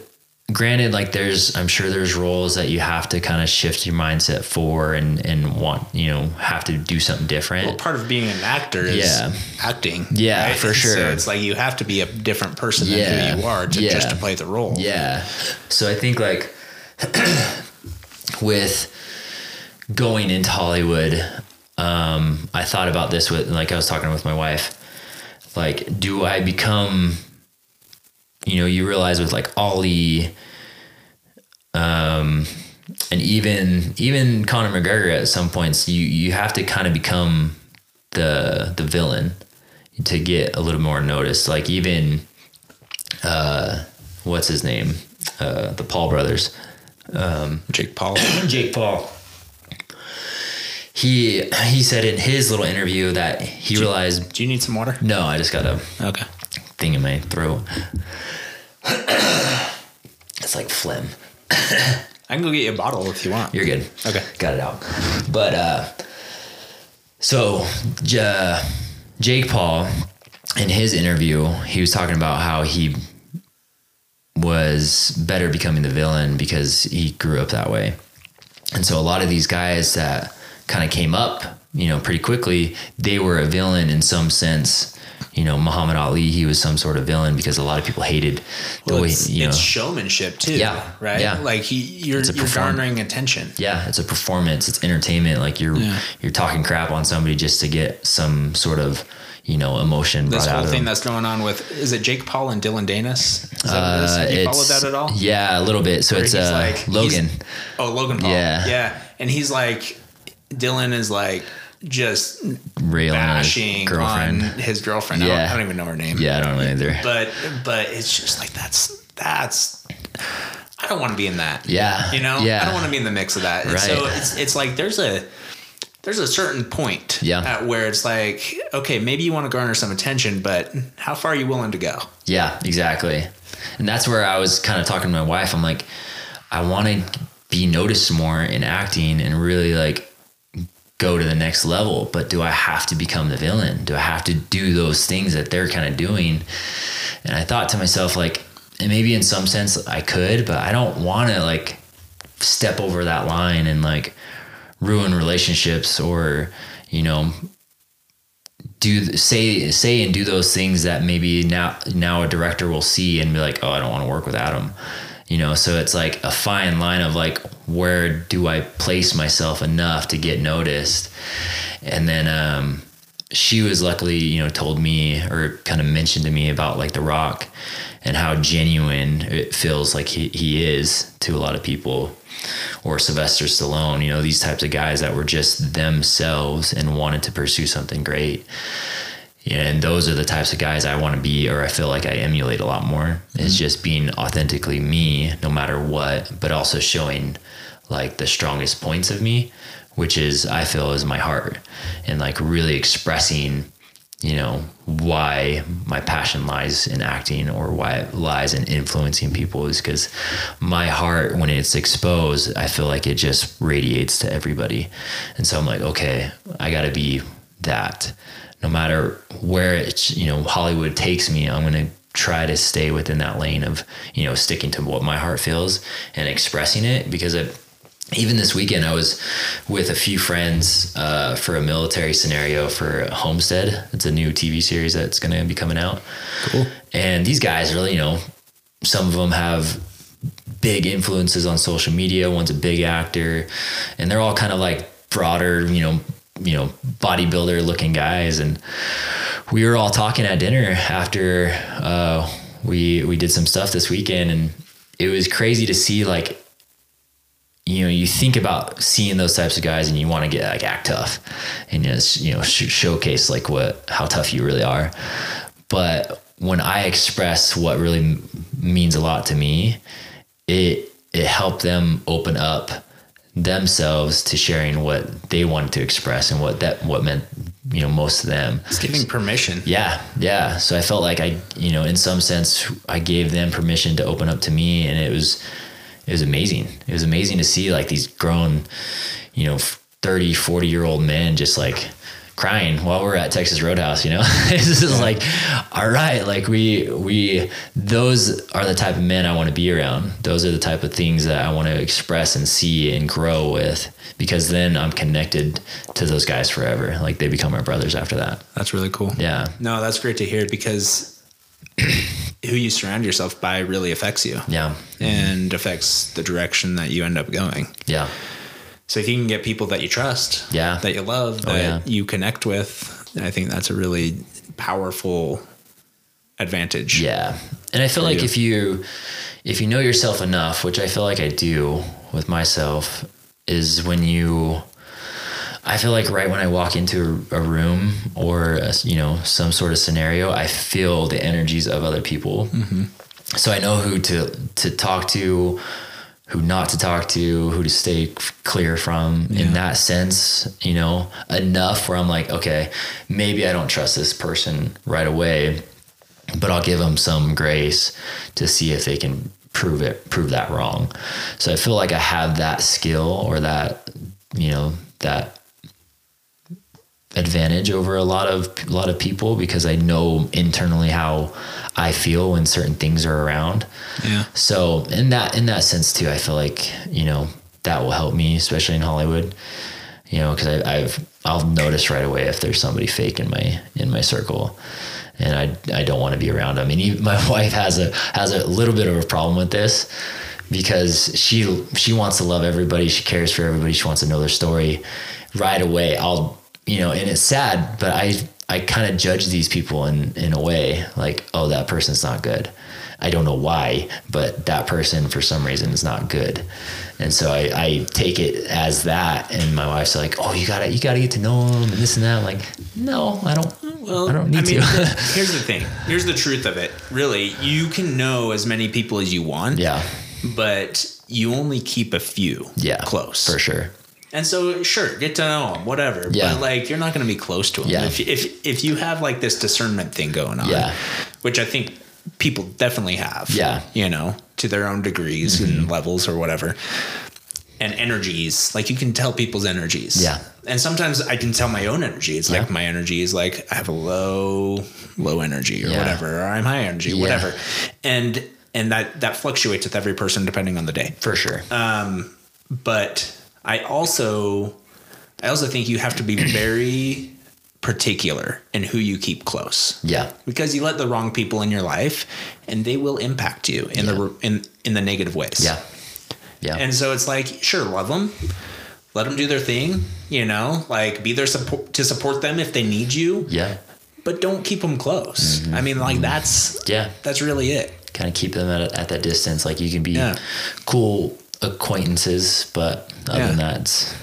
granted, like there's, I'm sure there's roles that you have to kind of shift your mindset for and, and want, you know, have to do something different. Well, part of being an actor is Yeah. acting. Yeah, for sure. So it's like you have to be a different person than Yeah. who you are to Yeah. just to play the role. Yeah. So I think like with going into Hollywood, um, I thought about this with like I was talking with my wife. Like, do I become you know, you realize with like Ali, um, and even even Conor McGregor at some points, you you have to kind of become the the villain to get a little more noticed. Like even uh, what's his name, uh, the Paul brothers, Jake Paul. Jake Paul. He he said in his little interview that he realized Do you need some water? no, I just got a Okay. thing in my throat. it's like phlegm. I can go get you a bottle if you want. You're good. Okay. Got it out. But uh so J- Jake Paul in his interview, he was talking about how he was better becoming the villain because he grew up that way. And so a lot of these guys that kind of came up, you know, pretty quickly, they were a villain in some sense. You know, Muhammad Ali, he was some sort of villain because a lot of people hated the Well, way, it's, you know, it's showmanship too. Yeah, Right. yeah. Like he, you're you're perform- garnering attention. yeah, it's a performance, it's entertainment. Like you're Yeah. you're talking crap on somebody just to get some sort of you know emotion This whole thing that's going on with is it Jake Paul and Dillon Danis? Is that what it is? Uh, Have you followed that at all? Yeah, a little bit. So Where it's uh, like- Logan. Oh, Logan Paul. Yeah. Yeah. And he's like, Dylan is like just Railing bashing girlfriend. on his girlfriend. I, don't, I don't even know her name. Yeah, I don't know either. But but it's just like that's that's. I don't want to be in that. Yeah, You know. yeah. I don't want to be in the mix of that. And So it's it's like there's a there's a certain point Yeah. at where it's like okay maybe you want to garner some attention but how far are you willing to go Yeah, exactly. And that's where I was kind of talking to my wife. I'm like, I want to be noticed more in acting and really like go to the next level. But do I have to become the villain? Do I have to do those things that they're kind of doing? And I thought to myself, like, and maybe in some sense I could, but I don't want to like step over that line and like ruin relationships or, you know, do say say and do those things that maybe now now a director will see and be like oh i don't want to work with adam you know so it's like a fine line of like where do i place myself enough to get noticed and then um she was luckily you know told me or kind of mentioned to me about like the rock and how genuine it feels like he, he is to a lot of people or Sylvester Stallone, you know, these types of guys that were just themselves and wanted to pursue something great. And those are the types of guys I want to be, or I feel like I emulate a lot more. Is just being authentically me, no matter what, but also showing like the strongest points of me, which is I feel is my heart, and like really expressing, you know, why my passion lies in acting or why it lies in influencing people is because my heart, when it's exposed, I feel like it just radiates to everybody. And so I'm like, okay, I got to be that. No matter where it's, you know, Hollywood takes me, I'm going to try to stay within that lane of, you know, sticking to what my heart feels and expressing it because it, even this weekend, I was with a few friends uh, for a military scenario for Homestead. It's a new TV series that's going to be coming out. Cool. And these guys really, you know, some of them have big influences on social media. One's a big actor, and they're all kind of like broader, you know, you know, bodybuilder looking guys. And we were all talking at dinner after uh, we we did some stuff this weekend, and it was crazy to see like you know, you think about seeing those types of guys and you want to get like act tough and just, you know, sh- showcase like what, how tough you really are. But when I express what really m- means a lot to me, it, it helped them open up themselves to sharing what they wanted to express and what that, what meant, you know, most of them. it's giving permission Yeah, yeah. So I felt like I, you know, in some sense, I gave them permission to open up to me, and it was, it was amazing. It was amazing to see like these grown, you know, 30, 40 year old men just like crying while we're at Texas Roadhouse, you know? it's just like, all right, like we, we, those are the type of men I want to be around. Those are the type of things that I want to express and see and grow with because then I'm connected to those guys forever. Like they become my brothers after that. that's really cool Yeah. no that's great to hear because who you surround yourself by really affects you Yeah. and affects the direction that you end up going Yeah. so if you can get people that you trust Yeah. that you love Oh, that yeah. you connect with i think that's a really powerful advantage. Yeah. And I feel like you. if you if you know yourself enough, which I feel like I do with myself, is when you I feel like right when I walk into a, room or a, you know some sort of scenario, I feel the energies of other people. Mm-hmm. So I know who to to talk to, who not to talk to, who to stay clear from. In that sense, you know, enough where I'm like, okay, maybe I don't trust this person right away, but I'll give them some grace to see if they can prove it, prove that wrong. So I feel like I have that skill or that, you know, that advantage over a lot of a lot of people because I know internally how I feel when certain things are around. Yeah. So in that in that sense too, I feel like you know that will help me, especially in Hollywood. You know, because I've I'll notice right away if there's somebody fake in my in my circle, and I I don't want to be around them. And even, my wife has a has a little bit of a problem with this because she she wants to love everybody, she cares for everybody, she wants to know their story. Right away, I'll you know, and it's sad, but I I kind of judge these people in in a way like, oh, that person's not good. I don't know why, but that person for some reason is not good. And so I, I take it as that. And my wife's like, oh, you gotta, you gotta get to know them and this and that. I'm like, no, I don't, Well, I don't need mean, to. here's the thing. Here's the truth of it. Really, you can know as many people as you want. yeah, But you only keep a few. yeah, Close. for sure. And so, sure, get to know them, whatever. Yeah. But like, you're not going to be close to them. Yeah. If, if if you have like this discernment thing going on, Yeah. which I think people definitely have. Yeah. Mm-hmm. You know, to their own degrees and levels or whatever. And energies, like you can tell people's energies. Yeah. And sometimes I can tell my own energy. It's like Yeah. my energy is like I have a low, low energy or Yeah. whatever, or I'm high energy, Yeah. whatever. And and that that fluctuates with every person depending on the day For sure. Um, but I also I also think you have to be very particular in who you keep close yeah. because you let the wrong people in your life and they will impact you in the in in the negative ways. Yeah. Yeah. And so it's like sure love them let them do their thing, you know, like be there support to support them if they need you, yeah. but don't keep them close. Mm-hmm. I mean like that's Yeah. that's really it. Kind of keep them at, at that distance. Like you can be Yeah. cool acquaintances, but other Yeah. than that, it's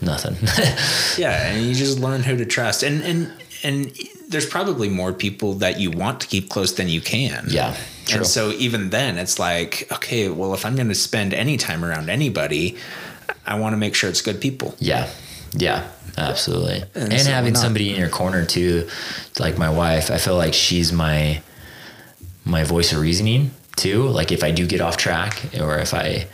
nothing. Yeah, and you just learn who to trust. And and and there's probably more people that you want to keep close than you can. yeah. True. And so even then it's like, okay, well if I'm going to spend any time around anybody, I want to make sure it's good people. Yeah. Yeah. Absolutely. And And, so having not- somebody in your corner too, like my wife, I feel like she's my my voice of reasoning too. Like if I do get off track or if I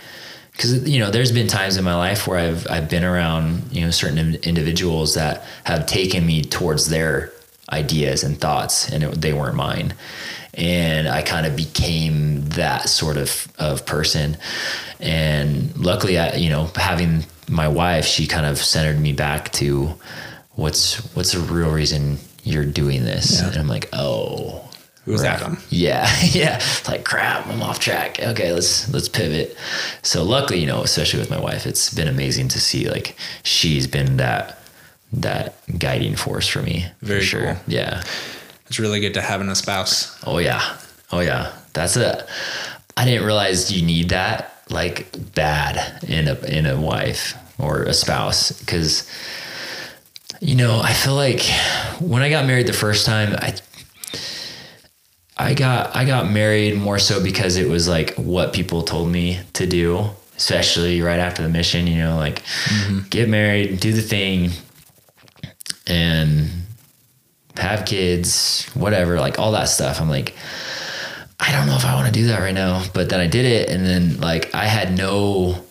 because you know there's been times in my life where I've I've been around you know certain individuals that have taken me towards their ideas and thoughts and it, they weren't mine. And I kind of became that sort of of person. And luckily I you know having my wife she kind of centered me back to what's what's the real reason you're doing this? Yeah. and I'm like oh Who's Right. Adam? yeah, yeah. It's like crap, I'm off track. Okay, let's let's pivot. So luckily, you know, especially with my wife, it's been amazing to see like she's been that that guiding force for me. Very for sure. cool. Yeah. It's really good to having a spouse. Oh yeah. Oh yeah. That's a I didn't realize you need that like bad in a in a wife or a spouse cuz you know, I feel like when I got married the first time, I I got I got married more so because it was like what people told me to do, especially right after the mission, you know, like mm-hmm. get married, do the thing and have kids, whatever, like all that stuff. I'm like I don't know if I want to do that right now, but then I did it and then like I had no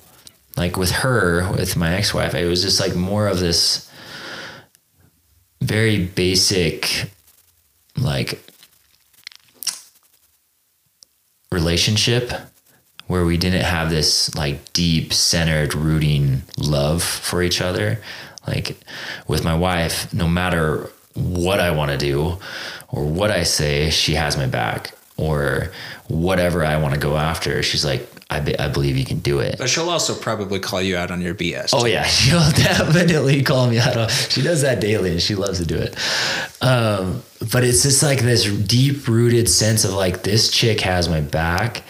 like with her, with my ex-wife, it was just like more of this very basic like relationship where we didn't have this like deep centered rooting love for each other. Like with my wife no matter what i want to do or what i say she has my back or whatever i want to go after she's like I, be, I believe you can do it. But she'll also probably call you out on your BS. Oh yeah, she'll definitely call me out. On, She does that daily, and she loves to do it. Um, but it's just like this deep rooted sense of like this chick has my back.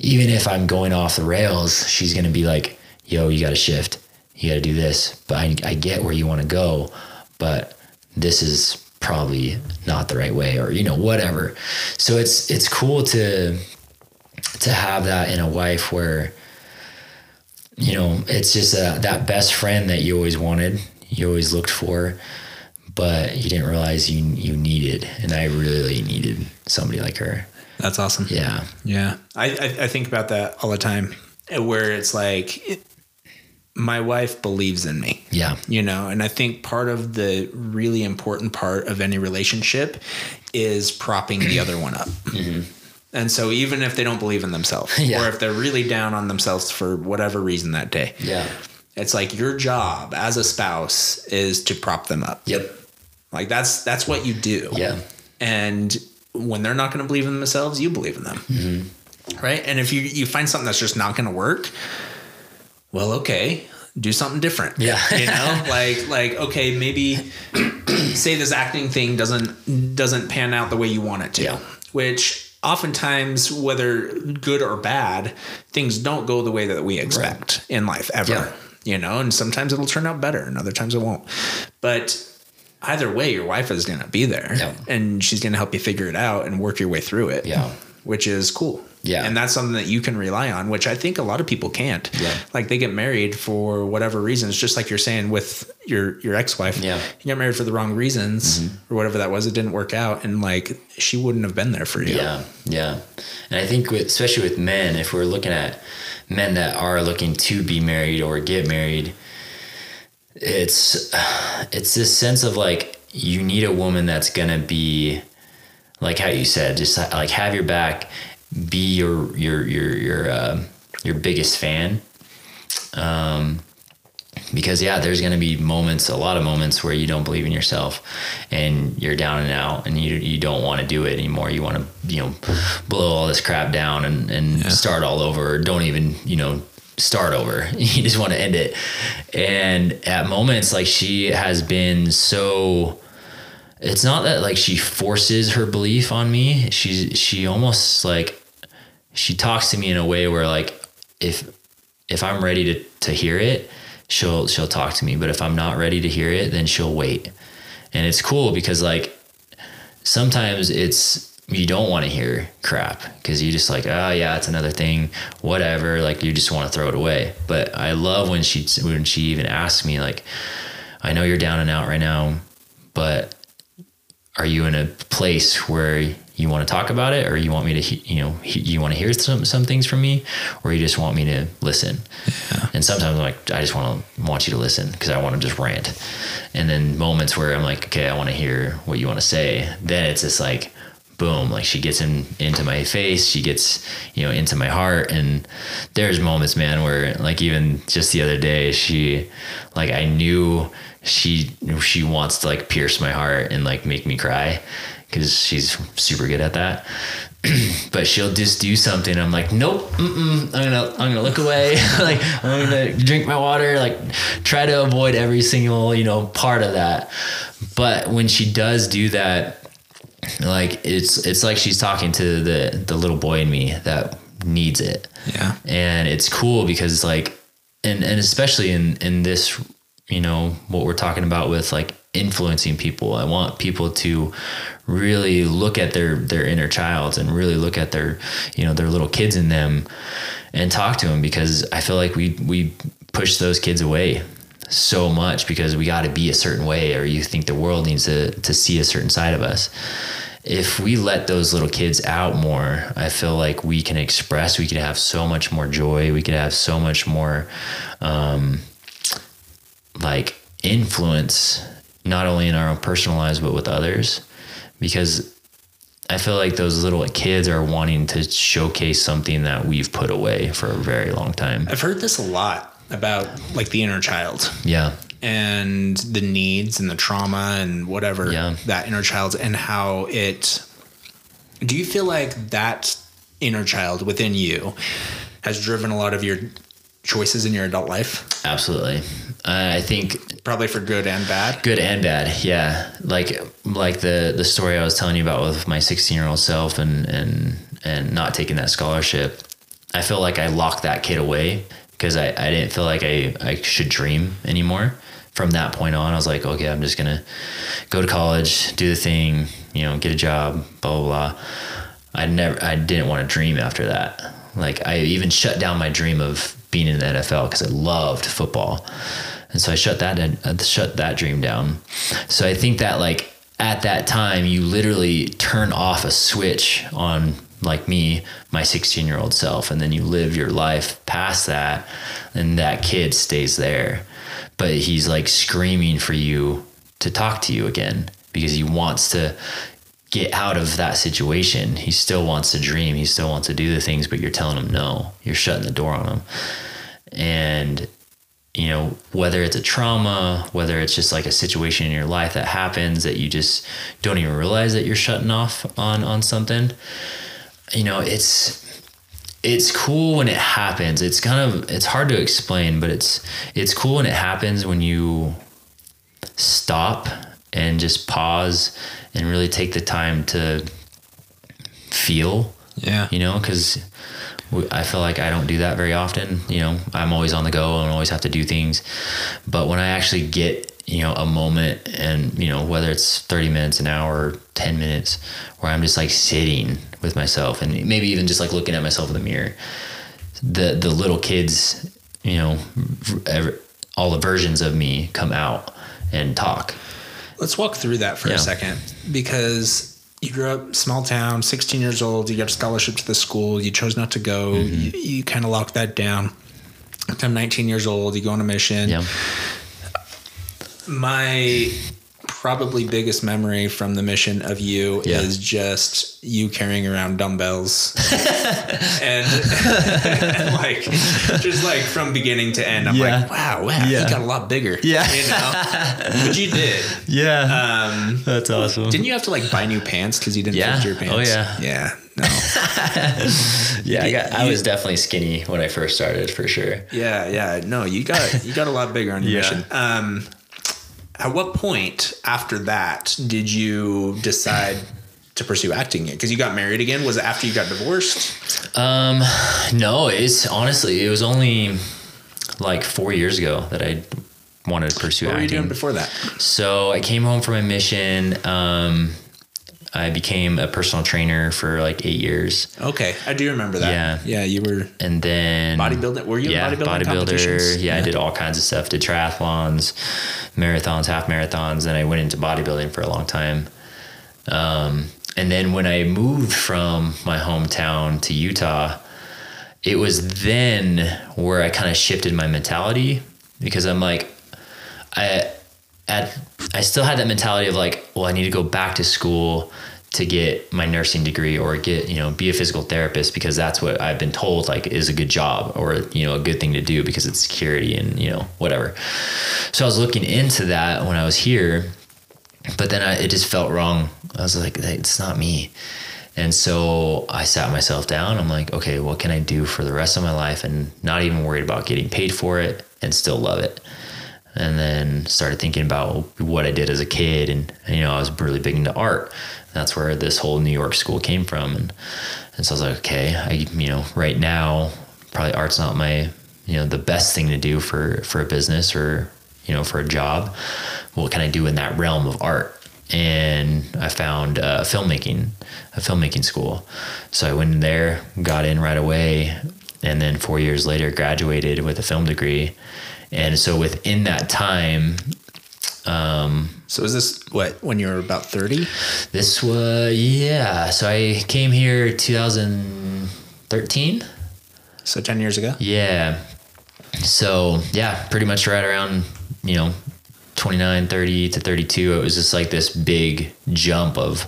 Even if I'm going off the rails, she's gonna be like, "Yo, you got to shift. You got to do this." But I, I get where you want to go, but this is probably not the right way, or you know, whatever. So it's it's cool to to have that in a wife where you know it's just a, that best friend that you always wanted you always looked for but you didn't realize you you needed and i really needed somebody like her That's awesome. yeah Yeah. I, I, I think about that all the time where it's like, it, my wife believes in me. yeah you know and i think part of the really important part of any relationship is propping the other one up mm-hmm. And so even if they don't believe in themselves Yeah. or if they're really down on themselves for whatever reason that day yeah. it's like your job as a spouse is to prop them up. Yep. Like that's that's what you do. Yeah. And when they're not going to believe in themselves you believe in them. Mm-hmm. right? And if you you find something that's just not going to work well okay do something different. Yeah. you know? Like like okay maybe say this acting thing doesn't doesn't pan out the way you want it to. Yeah. which oftentimes whether good or bad things don't go the way that we expect in life ever Yeah. you know and sometimes it'll turn out better and other times it won't but either way your wife is going to be there Yeah. and she's going to help you figure it out and work your way through it Yeah. Which is cool Yeah. and that's something that you can rely on which i think a lot of people can't Yeah. like they get married for whatever reasons just like you're saying with your your ex-wife Yeah. Mm-hmm. you got married for the wrong reasons or whatever that was it didn't work out and like she wouldn't have been there for you Yeah, yeah. And I think with especially with men, if we're looking at men that are looking to be married or get married, it's it's this sense of like you need a woman that's gonna be like how you said, just like have your back, be your your your your uh, your biggest fan. Um, because yeah, there's going to be moments, a lot of moments where you don't believe in yourself, and you're down and out, and you you don't want to do it anymore. You want to you know blow all this crap down and and start all over. Or don't even you know start over. You just want to end it. And at moments like she has been so it's not that like she forces her belief on me. She she almost like she talks to me in a way where like if if I'm ready to to hear it, she'll she'll talk to me. But if I'm not ready to hear it, then she'll wait. And it's cool because like sometimes it's you don't want to hear crap because you just like oh yeah it's another thing whatever like you just want to throw it away but i love when she when she even asks me like i know you're down and out right now but are you in a place where you want to talk about it or you want me to he- you know he- you want to hear some some things from me or you just want me to listen? And sometimes i'm like i just want to want you to listen because i want to just rant. And then moments where i'm like okay i want to hear what you want to say. Then it's just like boom like she gets in into my face she gets you know into my heart. And there's moments man where like even just the other day she like i knew she she wants to like pierce my heart and like make me cry because she's super good at that. But she'll just do something. I'm like nope mm-mm, i'm gonna i'm gonna look away. Like i'm gonna drink my water like try to avoid every single you know part of that. But when she does do that like it's it's like she's talking to the the little boy in me that needs it. Yeah. And it's cool because like and and especially in in this you know what we're talking about with like influencing people. I want people to really look at their their inner child and really look at their you know their little kids in them and talk to them because i feel like we we push those kids away so much because we got to be a certain way or you think the world needs to to see a certain side of us. If we let those little kids out more, I feel like we can express, we could have so much more joy, we could have so much more um, like influence, not only in our own personal lives, but with others. Because I feel like those little kids are wanting to showcase something that we've put away for a very long time. i've heard this a lot about like the inner child Yeah. and the needs and the trauma and whatever Yeah. that inner child and how it do you feel like that inner child within you has driven a lot of your choices in your adult life, Absolutely. Uh, I think probably for good and bad. good and bad. Yeah. Like, like the, the story I was telling you about with my 16 year old self and, and, and not taking that scholarship. I feel like I locked that kid away because I, I didn't feel like I, I should dream anymore. From that point on, I was like, okay, I'm just gonna go to college, do the thing, you know, get a job, blah blah blah. I never, I didn't want to dream after that. Like I even shut down my dream of being in the NFL because I loved football, and so I shut that uh, shut that dream down. So I think that like at that time, you literally turn off a switch on like me, my 16 year old self, and then you live your life past that, and that kid stays there. But he's like screaming for you to talk to you again because he wants to get out of that situation. He still wants to dream, he still wants to do the things, but you're telling him no, you're shutting the door on him. And you know, whether it's a trauma, whether it's just like a situation in your life that happens that you just don't even realize that you're shutting off on on something you know it's it's cool when it happens it's kind of it's hard to explain but it's it's cool when it happens when you stop and just pause and really take the time to feel Yeah. you know because i feel like i don't do that very often you know i'm always on the go and always have to do things but when i actually get you know a moment and you know whether it's 30 minutes an hour 10 minutes where i'm just like sitting with myself and maybe even just like looking at myself in the mirror the the little kids you know ever, all the versions of me come out and talk Let's walk through that for Yeah. a second because you grew up small town, 16 years old, you got a scholarship to the school, you chose not to go, Mm-hmm. you, you kind of locked that down. I'm 19 years old, you go on a mission. yeah My probably biggest memory from the mission of you Yeah. is just you carrying around dumbbells and, like just like from beginning to end i'm Yeah. like wow wow Yeah. you got a lot bigger Yeah. you know but you did yeah um that's awesome didn't you have to like buy new pants because you didn't Yeah. fit your pants Oh, yeah. yeah no yeah I, got, I was definitely skinny when i first started for sure yeah yeah no you got you got a lot bigger on your Yeah. mission um at what point after that did you decide to pursue acting it because you got married again was it after you got divorced Um, no, it's honestly, it was only like four years ago that I wanted to pursue what were you acting. doing before that So I came home from a mission. Um, I became a personal trainer for like eight years, okay i do remember that Yeah. yeah you were and then bodybuilding were you yeah, bodybuilding bodybuilder. competitions? Yeah, I did all kinds of stuff. Did triathlons, marathons, half marathons. Then I went into bodybuilding for a long time. Um, and then when I moved from my hometown to Utah, it was then where I kind of shifted my mentality because I'm like, I at I still had that mentality of like, well, I need to go back to school to get my nursing degree or get, you know, be a physical therapist because that's what I've been told like is a good job or, you know, a good thing to do because it's security and, you know, whatever. So I was looking into that when I was here, but then I, it just felt wrong. I was like, it's not me. And so I sat myself down. I'm like, okay, what can I do for the rest of my life and not even worried about getting paid for it and still love it? And then started thinking about what I did as a kid. And, you know, I was really big into art. That's where this whole New York school came from. And, and so I was like, okay, I, you know, right now, probably art's not my, you know, the best thing to do for, for a business or, you know, for a job. What can I do in that realm of art? And I found uh, filmmaking, a filmmaking school. So I went in there, got in right away, and then four years later graduated with a film degree. And so within that time, um, so is this what when you were about 30 this was yeah. So I came here 2013. so 10 years ago Yeah. So yeah, pretty much right around you know 29, 30 to 32. It was just like this big jump of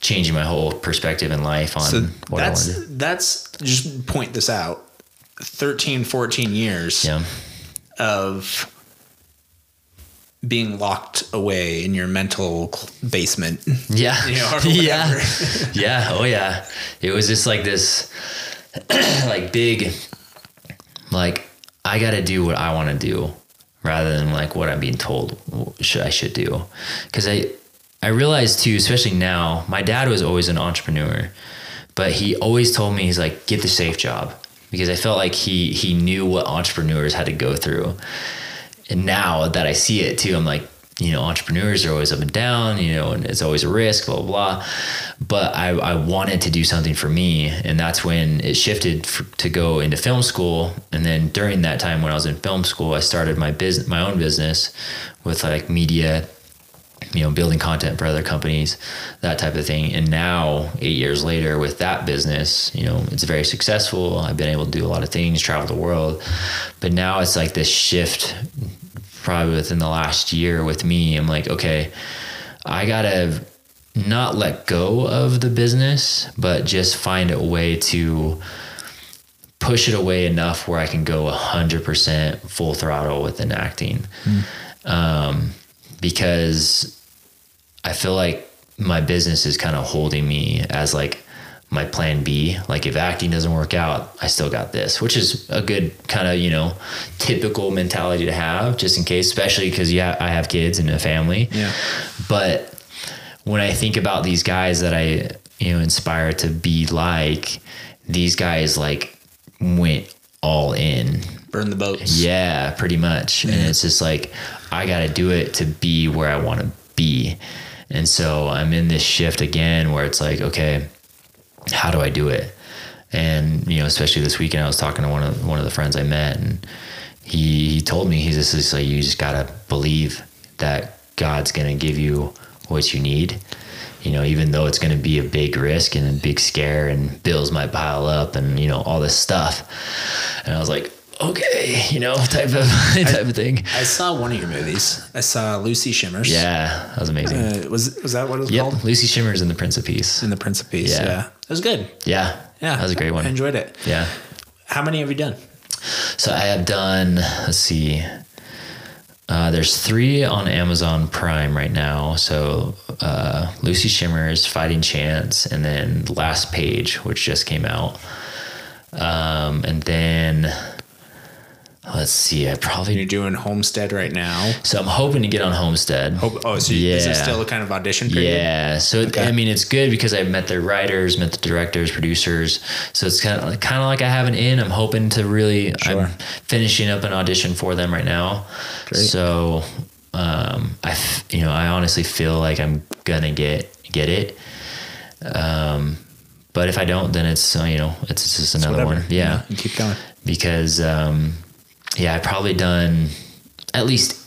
changing my whole perspective in life on so what I that's wanted. that's just point this out 13 14 years Yeah. Of being locked away in your mental basement Yeah. You know, yeah. yeah. Oh yeah. It was just like this like big like I got to do what I want to do rather than like what I'm being told should I should do. Cause I, I realized too, especially now, my dad was always an entrepreneur, but he always told me, he's like, get the safe job because I felt like he, he knew what entrepreneurs had to go through. And now that I see it too, I'm like, you know, entrepreneurs are always up and down, you know, and it's always a risk, blah, blah, blah. But I, I wanted to do something for me. And that's when it shifted for, to go into film school. And then during that time when I was in film school, I started my business, my own business with like media, you know, building content for other companies, that type of thing. And now, eight years later, with that business, you know, it's very successful. I've been able to do a lot of things, travel the world. But now it's like this shift probably within the last year with me. I'm like, okay, I gotta not let go of the business, but just find a way to push it away enough where I can go 100% full throttle within acting. Mm. Um, because I feel like my business is kind of holding me as like my plan B. Like if acting doesn't work out, I still got this, which is a good kind of, you know, typical mentality to have just in case, especially because yeah, I have kids and a family. Yeah. But when I think about these guys that I, you know, inspire to be like, these guys like went all in. Burn the boats. Yeah, pretty much. And it's just like, I got to do it to be where I want to be. And so I'm in this shift again where it's like, okay, how do I do it? And you know, especially this weekend, I was talking to one of one of the friends I met, and he he told me he's just like you just gotta believe that God's gonna give you what you need. You know, even though it's gonna be a big risk and a big scare, and bills might pile up, and you know all this stuff. And I was like, okay, you know, type of type I, of thing. I saw one of your movies. I saw Lucy Shimmers. Yeah, that was amazing. Uh, was was that what it was yep. called? Lucy Shimmers and the Prince of Peace. In the Prince of Peace. Yeah. yeah. It was good. Yeah. Yeah. That was a great one. I enjoyed it. Yeah. How many have you done? So I have done, let's see, uh, there's three on Amazon Prime right now. So uh, Lucy Shimmers, Fighting Chance, and then Last Page, which just came out. Um, and then Let's see. I probably you're doing Homestead right now. So I'm hoping to get on Homestead. Hope, oh, so yeah. is it still a kind of audition period? Yeah. So okay. I mean, it's good because I met the writers, met the directors, producers. So it's kind of kind of like I have an in. I'm hoping to really. Sure. I'm finishing up an audition for them right now. Great. So um, I you know I honestly feel like I'm gonna get get it. Um, but if I don't, then it's uh, you know it's just another one. Yeah. yeah. keep going because. Um, yeah, I've probably done at least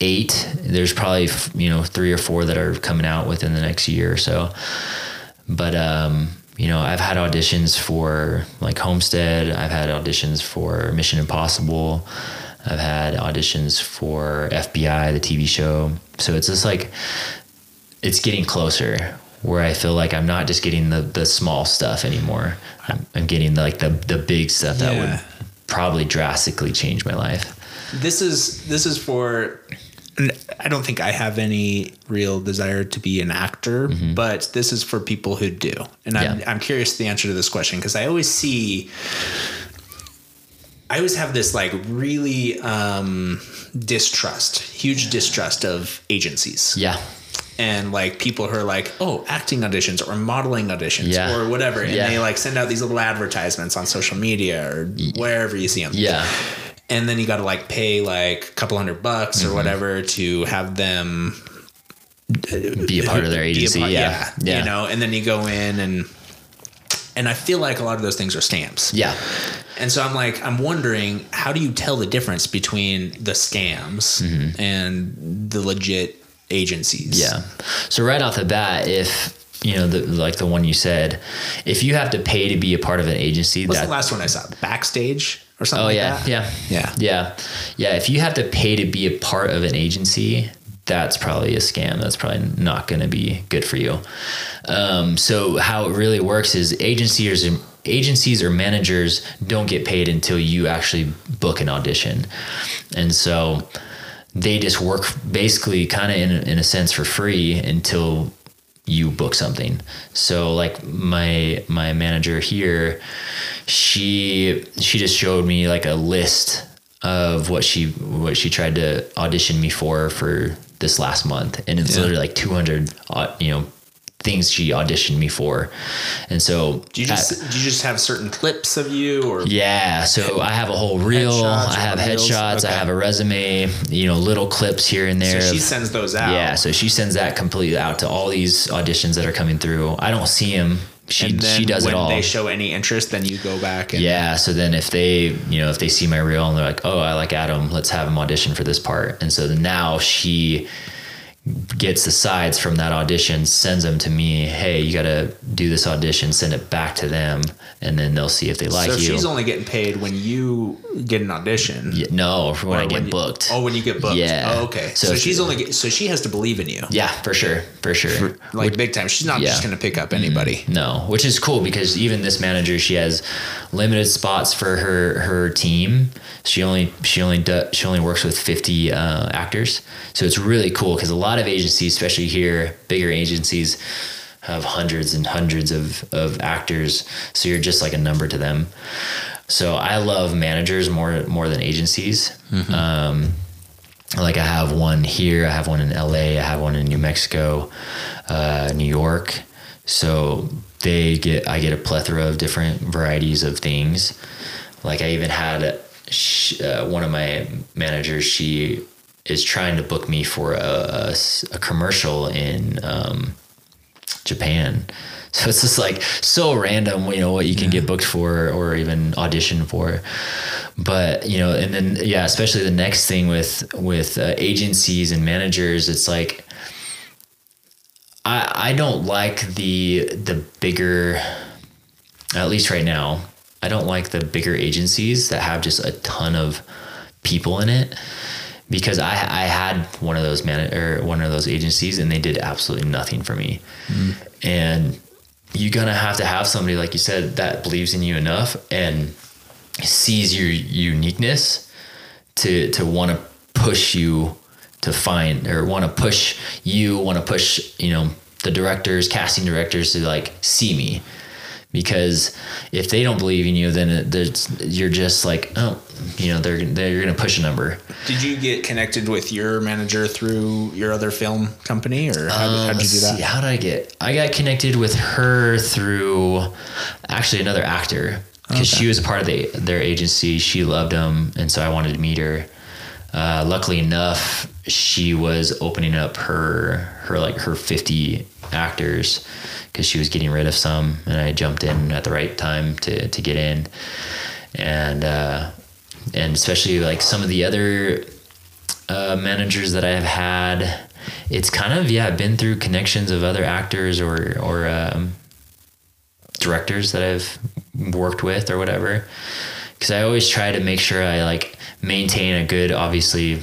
eight. There's probably you know three or four that are coming out within the next year or so. But um, you know, I've had auditions for like Homestead. I've had auditions for Mission Impossible. I've had auditions for FBI, the TV show. So it's just like it's getting closer where I feel like I'm not just getting the the small stuff anymore. I'm, I'm getting the, like the the big stuff that would probably drastically changed my life. This is this is for I don't think I have any real desire to be an actor, mm-hmm. but this is for people who do. And I'm, I'm curious the answer to this question because I always see, I always have this like really um, distrust, huge distrust of agencies. Yeah and like people who are like, oh, acting auditions or modeling auditions yeah. or whatever, and yeah. they like send out these little advertisements on social media or wherever you see them. Yeah. And then you got to like pay like a couple hundred bucks mm-hmm. or whatever to have them be a part of their agency. Part, yeah. yeah. You know, and then you go in and and I feel like a lot of those things are stamps. Yeah. And so I'm like, I'm wondering, how do you tell the difference between the scams mm-hmm. and the legit agencies. Yeah. So right off the bat, if you know, the, like the one you said, if you have to pay to be a part of an agency, what's that, the last one I saw? Backstage or something. Oh like yeah, yeah, yeah, yeah, yeah. If you have to pay to be a part of an agency, that's probably a scam. That's probably not going to be good for you. Um, so how it really works is agencies agencies or managers don't get paid until you actually book an audition, and so they just work basically kind of in, in a sense for free until you book something. So like my my manager here, she she just showed me like a list of what she what she tried to audition me for for this last month, and it's Yeah. literally like 200, uh, you know, things she auditioned me for, and so Do you just do you just have certain clips of you or yeah, so I have a whole reel. I have headshots. I have a resume. You know, little clips here and there. so she sends those out? yeah, so she sends that completely out to all these auditions that are coming through. I don't see them. She And then she does when it all. they show any interest, then you go back and yeah. So then if they you know if they see my reel and they're like, oh, I like Adam, let's have him audition for this part. And so now she gets the sides from that audition, sends them to me. Hey, you got to do this audition. Send it back to them, and then they'll see if they like so you. she's only getting paid when you get an audition. Yeah, no, when I get booked. Oh, when you get booked. Yeah. Oh, okay. So So, she's only get, so she has to believe in you. Yeah, for sure, for sure. Like big time. She's not Yeah. just going to pick up anybody. No, which is cool because even this manager, she has limited spots for her her team. She only she only do, she only works with fifty uh, actors, so it's really cool because a lot of agencies, especially here, bigger agencies, have hundreds and hundreds of of actors. So you're just like a number to them. So I love managers more more than agencies. Um, like I have one here, I have one in LA, I have one in New Mexico, uh, New York. So they get I get a plethora of different varieties of things. Like I even had sh uh, one of my managers. She is trying to book me for a a commercial in um, Japan. So it's just like so random, you know, what you can get booked for or even audition for. But you know, and then yeah, especially the next thing with with uh, agencies and managers, it's like I I don't like the the bigger, at least right now, I don't like the bigger agencies that have just a ton of people in it because I I had one of those man or one of those agencies and they did absolutely nothing for me. Mm-hmm. And you're gonna have to have somebody like you said that believes in you enough and sees your uniqueness to to want to push you to find or want to push you want to push you know the directors casting directors to like see me because if they don't believe in you then it, you're just like oh you know they're they're gonna push a number Did you get connected with your manager through your other film company, or how, Um, how'd you do that? see, how did I get? I got connected with her through actually another actor because she was a part of the, their agency. She loved him, and so I wanted to meet her. Uh, luckily enough, she was opening up her her like her fifty actors because she was getting rid of some, and I jumped in at the right time to to get in, and uh, and especially like some of the other uh, managers that I've had, it's kind of yeah been through connections of other actors or or um, directors that I've worked with or whatever. Because I always try to make sure I like maintain a good, obviously,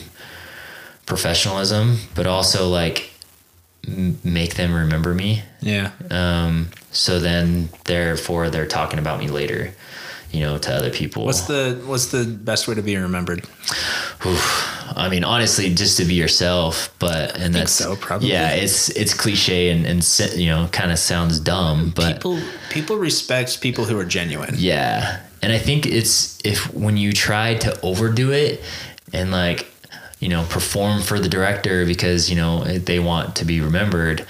professionalism, but also like m- make them remember me. Yeah. Um, so then, therefore, they're talking about me later, you know, to other people. What's the What's the best way to be remembered? I mean, honestly, just to be yourself, but and that's so, probably. yeah, it's it's cliche and and you know, kind of sounds dumb, but people People respect people who are genuine. yeah, and I think it's if when you try to overdo it and like you know perform for the director because you know they want to be remembered,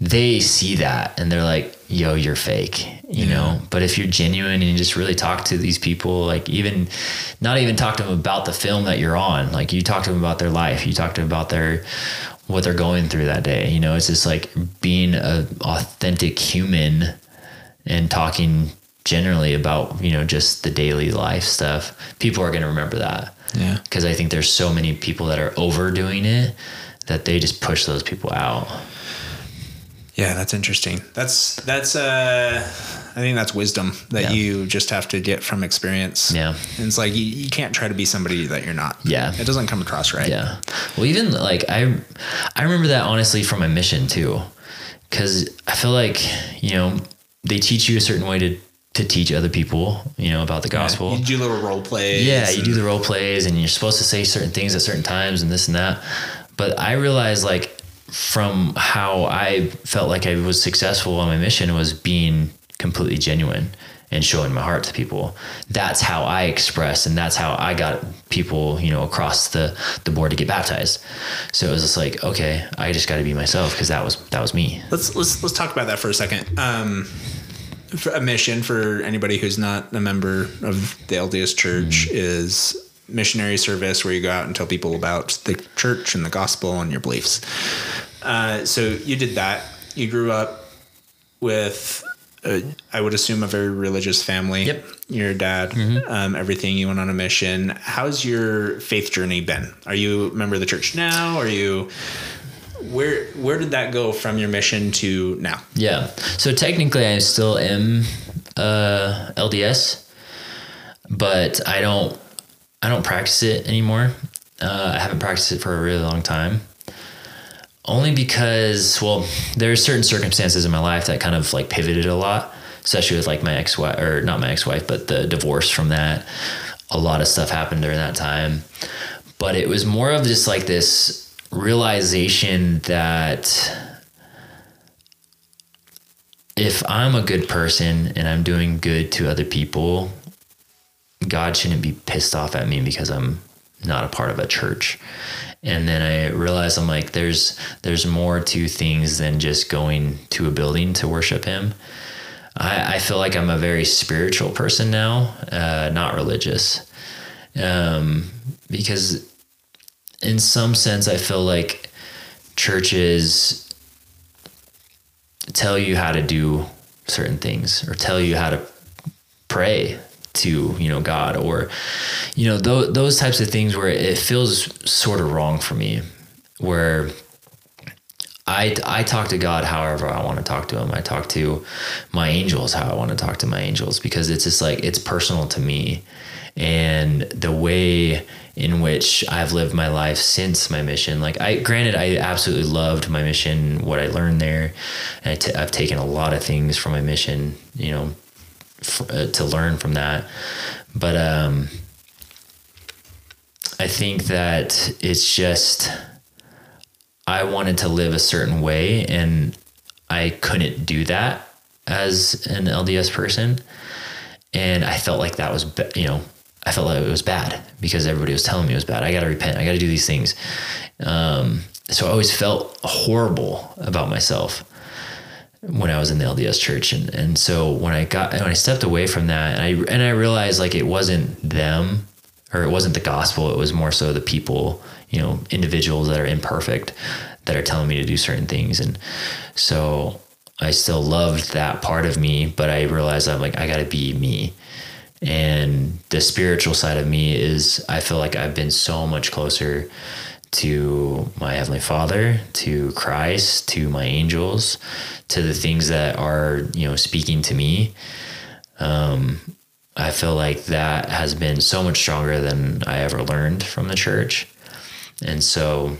they see that and they're like, "Yo, you're fake," you know. But if you're genuine and you just really talk to these people, like even not even talk to them about the film that you're on, like you talk to them about their life, you talk to them about their what they're going through that day. You know, it's just like being a authentic human and talking generally about you know just the daily life stuff people are going to remember that Yeah. because i think there's so many people that are overdoing it that they just push those people out Yeah, that's interesting. That's that's uh I think that's wisdom that Yeah. you just have to get from experience. Yeah. And it's like you, you can't try to be somebody that you're not. Yeah. It doesn't come across right. yeah well even like i i remember that honestly from my mission too because i feel like you know they teach you a certain way to to teach other people you know about the gospel You do little role plays. Yeah, you do the role plays and you're supposed to say certain things at certain times and this and that. But I realized like from how I felt like I was successful on my mission was being completely genuine and showing my heart to people. That's how I expressed and that's how I got people, you know, across the the board to get baptized. So it was just like, okay, I just got to be myself because that was that was me. Let's let's let's talk about that for a second. Um, for a mission for anybody who's not a member of the LDS Church mm-hmm. is missionary service where you go out and tell people about the church and the gospel and your beliefs. Uh, so you did that. You grew up with uh, I would assume a very religious family. Yep. Your dad, mm-hmm. um, everything. You went on a mission. How's your faith journey been? Are you a member of the church now? Are you where where did that go from your mission to now? Yeah. So technically, I still am uh, LDS, but I don't I don't practice it anymore. Uh, I haven't practiced it for a really long time only because well there are certain circumstances in my life that kind of like pivoted a lot especially with like my ex-wife or not my ex-wife but the divorce from that a lot of stuff happened during that time but it was more of just like this realization that if i'm a good person and i'm doing good to other people god shouldn't be pissed off at me because i'm not a part of a church and then I realized I'm like, there's there's more to things than just going to a building to worship Him. I, I feel like I'm a very spiritual person now, uh, not religious, um, because in some sense I feel like churches tell you how to do certain things or tell you how to pray to you know God or you know th- those types of things where it feels sort of wrong for me where I, I talk to God however I want to talk to him. I talk to my angels how I want to talk to my angels because it's just like it's personal to me. And the way in which I've lived my life since my mission, like I granted I absolutely loved my mission, what I learned there. And i t- I've taken a lot of things from my mission, you know, uh, to learn from that. But um, I think that it's just I wanted to live a certain way, and I couldn't do that as an LDS person, and I felt like that was you know I felt like it was bad because everybody was telling me it was bad. I got to repent. I got to do these things. Um, so I always felt horrible about myself when I was in the LDS church. And, and so when I got, when I stepped away from that and I, and I realized like it wasn't them or it wasn't the gospel. It was more so the people, you know, individuals that are imperfect that are telling me to do certain things. And so I still loved that part of me, but I realized I'm like, I gotta be me. And the spiritual side of me is I feel like I've been so much closer to my Heavenly Father, to Christ, to my angels, to the things that are, you know, speaking to me. Um, I feel like that has been so much stronger than I ever learned from the church. And so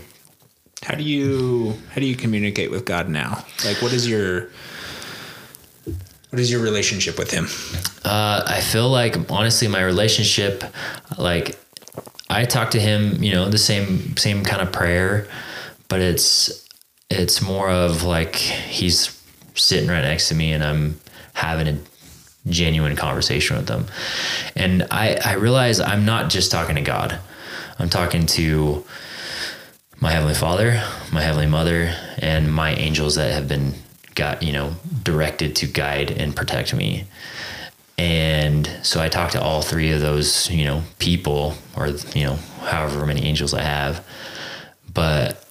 how do you how do you communicate with God now? Like what is your what is your relationship with him? Uh, I feel like honestly my relationship like I talk to him, you know, the same same kind of prayer, but it's it's more of like he's sitting right next to me and I'm having a genuine conversation with them. And I I realize I'm not just talking to God. I'm talking to my heavenly Father, my heavenly Mother, and my angels that have been got, you know, directed to guide and protect me. And so I talked to all three of those, you know, people or, you know, however many angels I have. But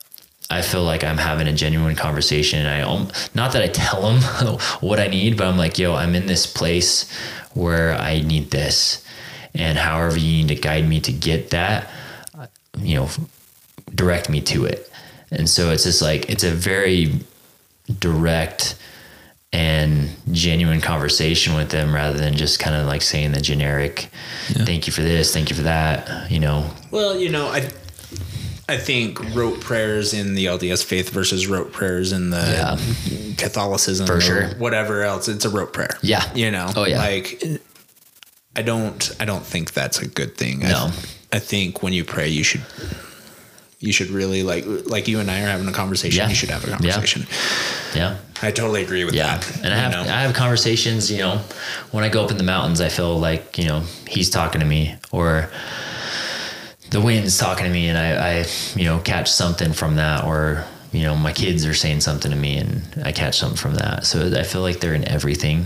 I feel like I'm having a genuine conversation. I not that I tell them what I need, but I'm like, yo, I'm in this place where I need this. And however you need to guide me to get that, you know, direct me to it. And so it's just like, it's a very direct, and genuine conversation with them rather than just kind of like saying the generic yeah. thank you for this thank you for that you know? Well you know i i think rote prayers in the lds faith versus rote prayers in the yeah. catholicism for sure. whatever else it's a rote prayer. Yeah. You know? Oh yeah. Like i don't i don't think that's a good thing. No. I, I think when you pray you should you should really like like you and I are having a conversation. Yeah. You should have a conversation. Yeah. I totally agree with Yeah. that. And I have, know? I have conversations, you know, when I go up in the mountains, I feel like, you know, he's talking to me or the wind's talking to me and I, I, you know, catch something from that or, you know, my kids are saying something to me and I catch something from that. So I feel like they're in everything,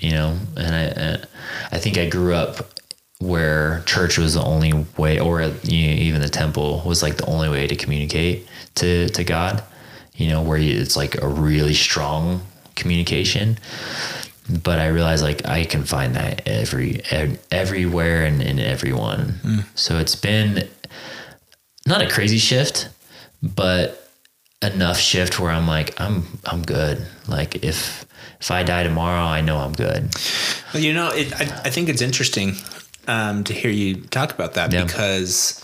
you know, and I, I think I grew up where church was the only way, or even the temple was like the only way to communicate to, to God, you know, where it's like a really strong communication. But I realized like I can find that every, ev- everywhere and in everyone. Hmm. So it's been not a crazy shift, but enough shift where I'm like, I'm, I'm good. Like if, if I die tomorrow, I know I'm good. Well, you know, it, I, I think it's interesting um, to hear you talk about that Yeah. because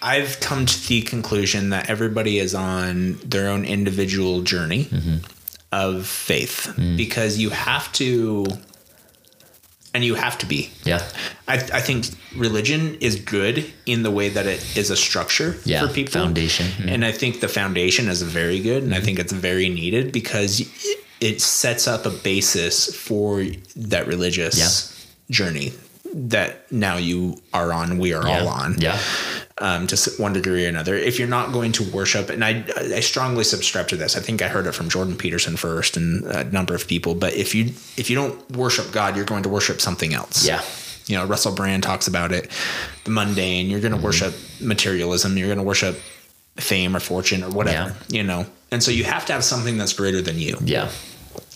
I've come to the conclusion that everybody is on their own individual journey Mm-hmm. of faith Mm. because you have to, and you have to be. Yeah. I, I think religion is good in the way that it is a structure Yeah, for people. foundation. Mm-hmm. And I think the foundation is very good. And I think it's very needed because it- it sets up a basis for that religious Yeah. journey that now you are on, we are all on Yeah. um, to one degree or another. If you're not going to worship, and I, I strongly subscribe to this. I think I heard it from Jordan Peterson first, and a number of people. But if you if you don't worship God, you're going to worship something else. Yeah. You know, Russell Brand talks about it. The mundane. You're going to worship materialism. You're going to worship fame or fortune or whatever. You know, and so you have to have something that's greater than you, Yeah.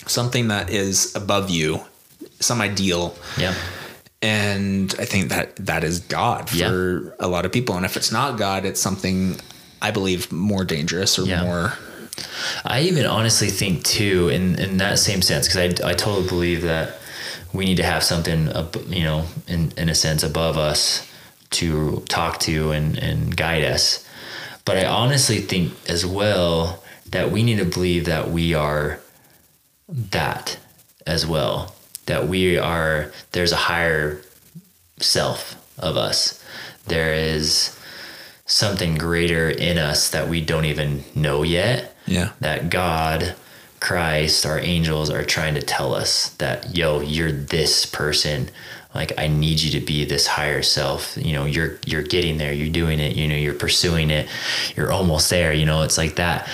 something that is above you, some ideal Yeah. And I think that that is God for Yeah. a lot of people. And if it's not God, it's something I believe more dangerous or Yeah. more. I even honestly think too, in in that same sense, because I I totally believe that we need to have something, ab- you know, in in a sense above us to talk to and and guide us. But I honestly think as well that we need to believe that we are that as well. That we are there's a higher self of us. There is something greater in us that we don't even know yet Yeah. that God, Christ, our angels are trying to tell us that, yo, you're this person. Like I need you to be this higher self. You know, you're you're getting there, you're doing it, you know, you're pursuing it, you're almost there. You know, it's like that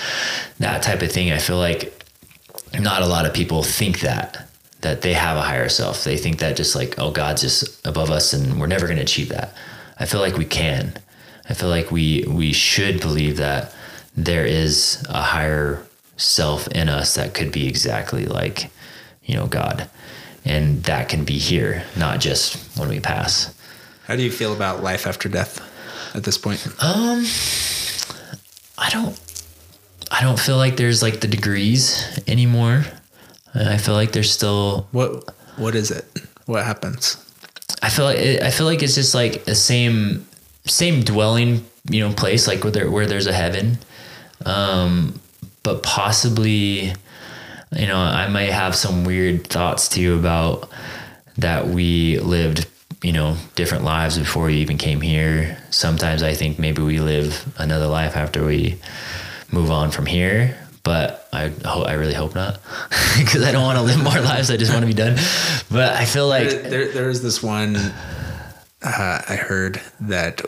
that type of thing. I feel like not a lot of people think that that they have a higher self. They think that just like, oh, God's just above us and we're never gonna achieve that. I feel like we can. I feel like we we should believe that there is a higher self in us that could be exactly like, you know, God. And that can be here, not just when we pass. How do you feel about life after death at this point? Um I don't I don't feel like there's like the degrees anymore. I feel like there's still What What is it? What happens? I feel like it, I feel like it's just like the same same dwelling, you know, place like where there where there's a heaven, um, but possibly, you know, I might have some weird thoughts too about that we lived, you know, different lives before we even came here. Sometimes I think maybe we live another life after we move on from here. But I I really hope not, because I don't want to live more lives. I just want to be done. But I feel like There, there, there was this one uh, I heard that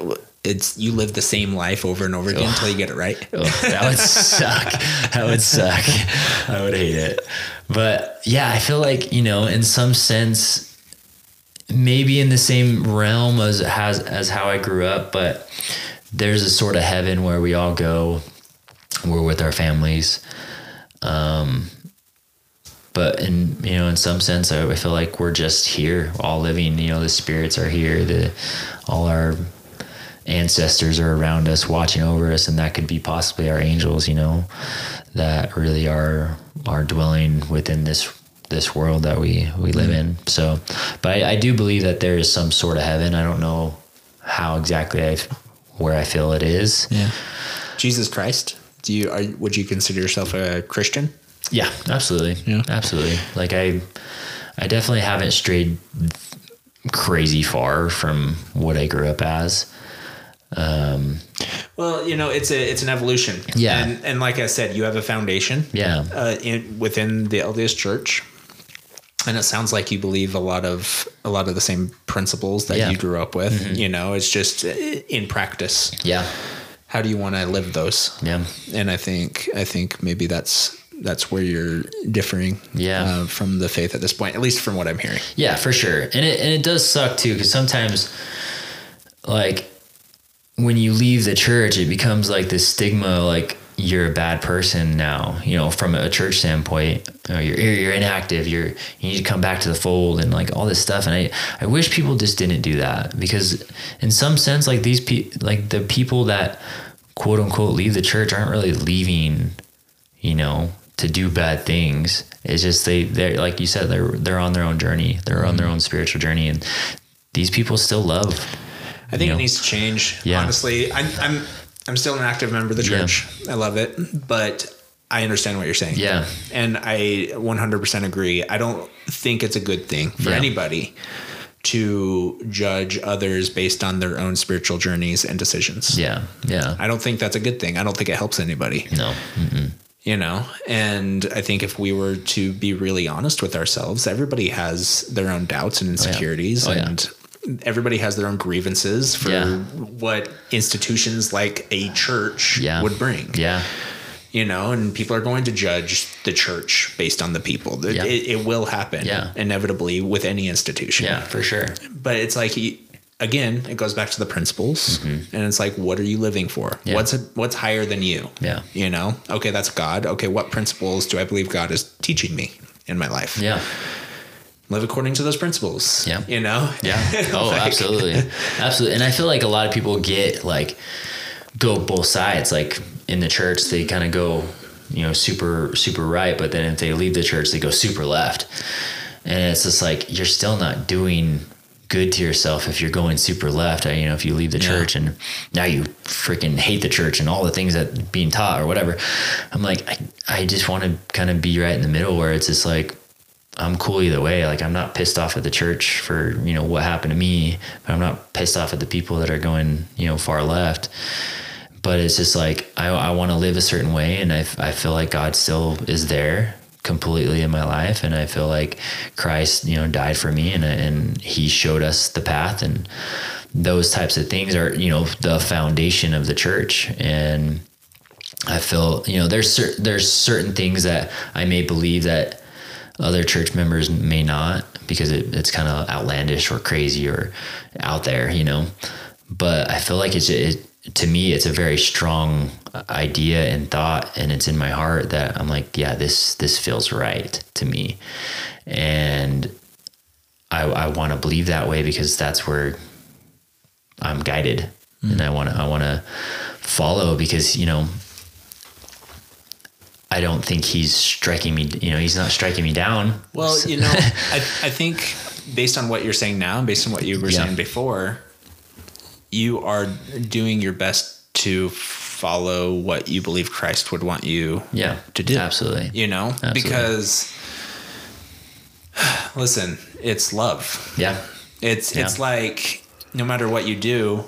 it's you live the same life over and over again until you get it right. Oh, that would suck. That would suck. I would hate it. But yeah, I feel like, you know, in some sense, maybe in the same realm as has as how I grew up, but there's a sort of heaven where we all go. We're with our families. Um but in you know in some sense I, I feel like we're just here all living you know the spirits are here the all our ancestors are around us watching over us and that could be possibly our angels you know that really are are dwelling within this this world that we we live in so but I, I do believe that there is some sort of heaven i don't know how exactly i where i feel it is Yeah. Jesus Christ. Do you are would you consider yourself a Christian? yeah absolutely Yeah. absolutely like i i definitely haven't strayed crazy far from what i grew up as Um, Well, you know, it's a it's an evolution. Yeah. and and like I said, you have a foundation. Yeah. uh, in, within the LDS Church, and it sounds like you believe a lot of a lot of the same principles that Yeah. Mm-hmm. you grew up with. You know, it's just uh, in practice. yeah. How do you want to live those? Yeah. And I think I think maybe that's that's where you're differing. Yeah. uh, from the faith at this point, at least from what I'm hearing. Yeah, for sure. And it and it does suck too because sometimes like when you leave the church, it becomes like this stigma like you're a bad person now, you know, from a church standpoint. Know, you're you're inactive, you're you need to come back to the fold and like all this stuff and I I wish people just didn't do that because in some sense like these people like the people that quote unquote leave the church aren't really leaving, you know, to do bad things. It's just they they're like you said they're they're on their own journey. They're on their mm-hmm. own spiritual journey, and these people still love. I think You it needs to change. Yeah. Honestly, I'm I'm I'm still an active member of the Yeah. church. I love it, but I understand what you're saying. Yeah. and I 100% agree. I don't think it's a good thing for Yeah. anybody to judge others based on their own spiritual journeys and decisions. Yeah, yeah. I don't think that's a good thing. I don't think it helps anybody No, mm-mm. you know and i think if we were to be really honest with ourselves everybody has their own doubts and oh, insecurities Oh, yeah. and everybody has their own grievances for Yeah. what institutions like a church yeah, would bring. Yeah, you know and people are going to judge the church based on the people. It, Yeah. it, it will happen Yeah. inevitably with any institution. Yeah, for sure. but it's like again it goes back to the principles. And it's like what are you living for? Mm-hmm. What's what's higher than you? Yeah. you know? Okay that's god. Okay what principles do i believe god is teaching me in my life? Yeah, live according to those principles Yeah. you know yeah. Oh, Like- absolutely, absolutely. And I feel like a lot of people get like go both sides. Like in the church, they kind of go, you know, super super right, but then if they leave the church, they go super left. And it's just like you're still not doing good to yourself if you're going super left. You know, if you leave the Yeah. church and now you freaking hate the church and all the things that being taught or whatever. I'm like, I, I just want to kind of be right in the middle where it's just like I'm cool either way. Like I'm not pissed off at the church for, you know, what happened to me, but I'm not pissed off at the people that are going, you know, far left. But it's just like, I, I want to live a certain way. And I, I feel like God still is there completely in my life. And I feel like Christ, you know, died for me and, and he showed us the path and those types of things are, you know, the foundation of the church. And I feel, you know, there's cer- there's certain things that I may believe that other church members may not because it, it's kind of outlandish or crazy or out there, you know. But I feel like it's it, to me, it's a very strong uh, idea and thought, and it's in my heart that I'm like, yeah, this this feels right to me, and I I want to believe that way because that's where I'm guided, and hmm. I want to I want to follow because you know I don't think he's striking me. You know, he's not striking me down. well you know I, I think based on what you're saying now based on what you were Yeah. saying before you are doing your best to follow what you believe christ would want you yeah, to do absolutely. you know Absolutely. because listen it's love Yeah, it's it's like no matter what you do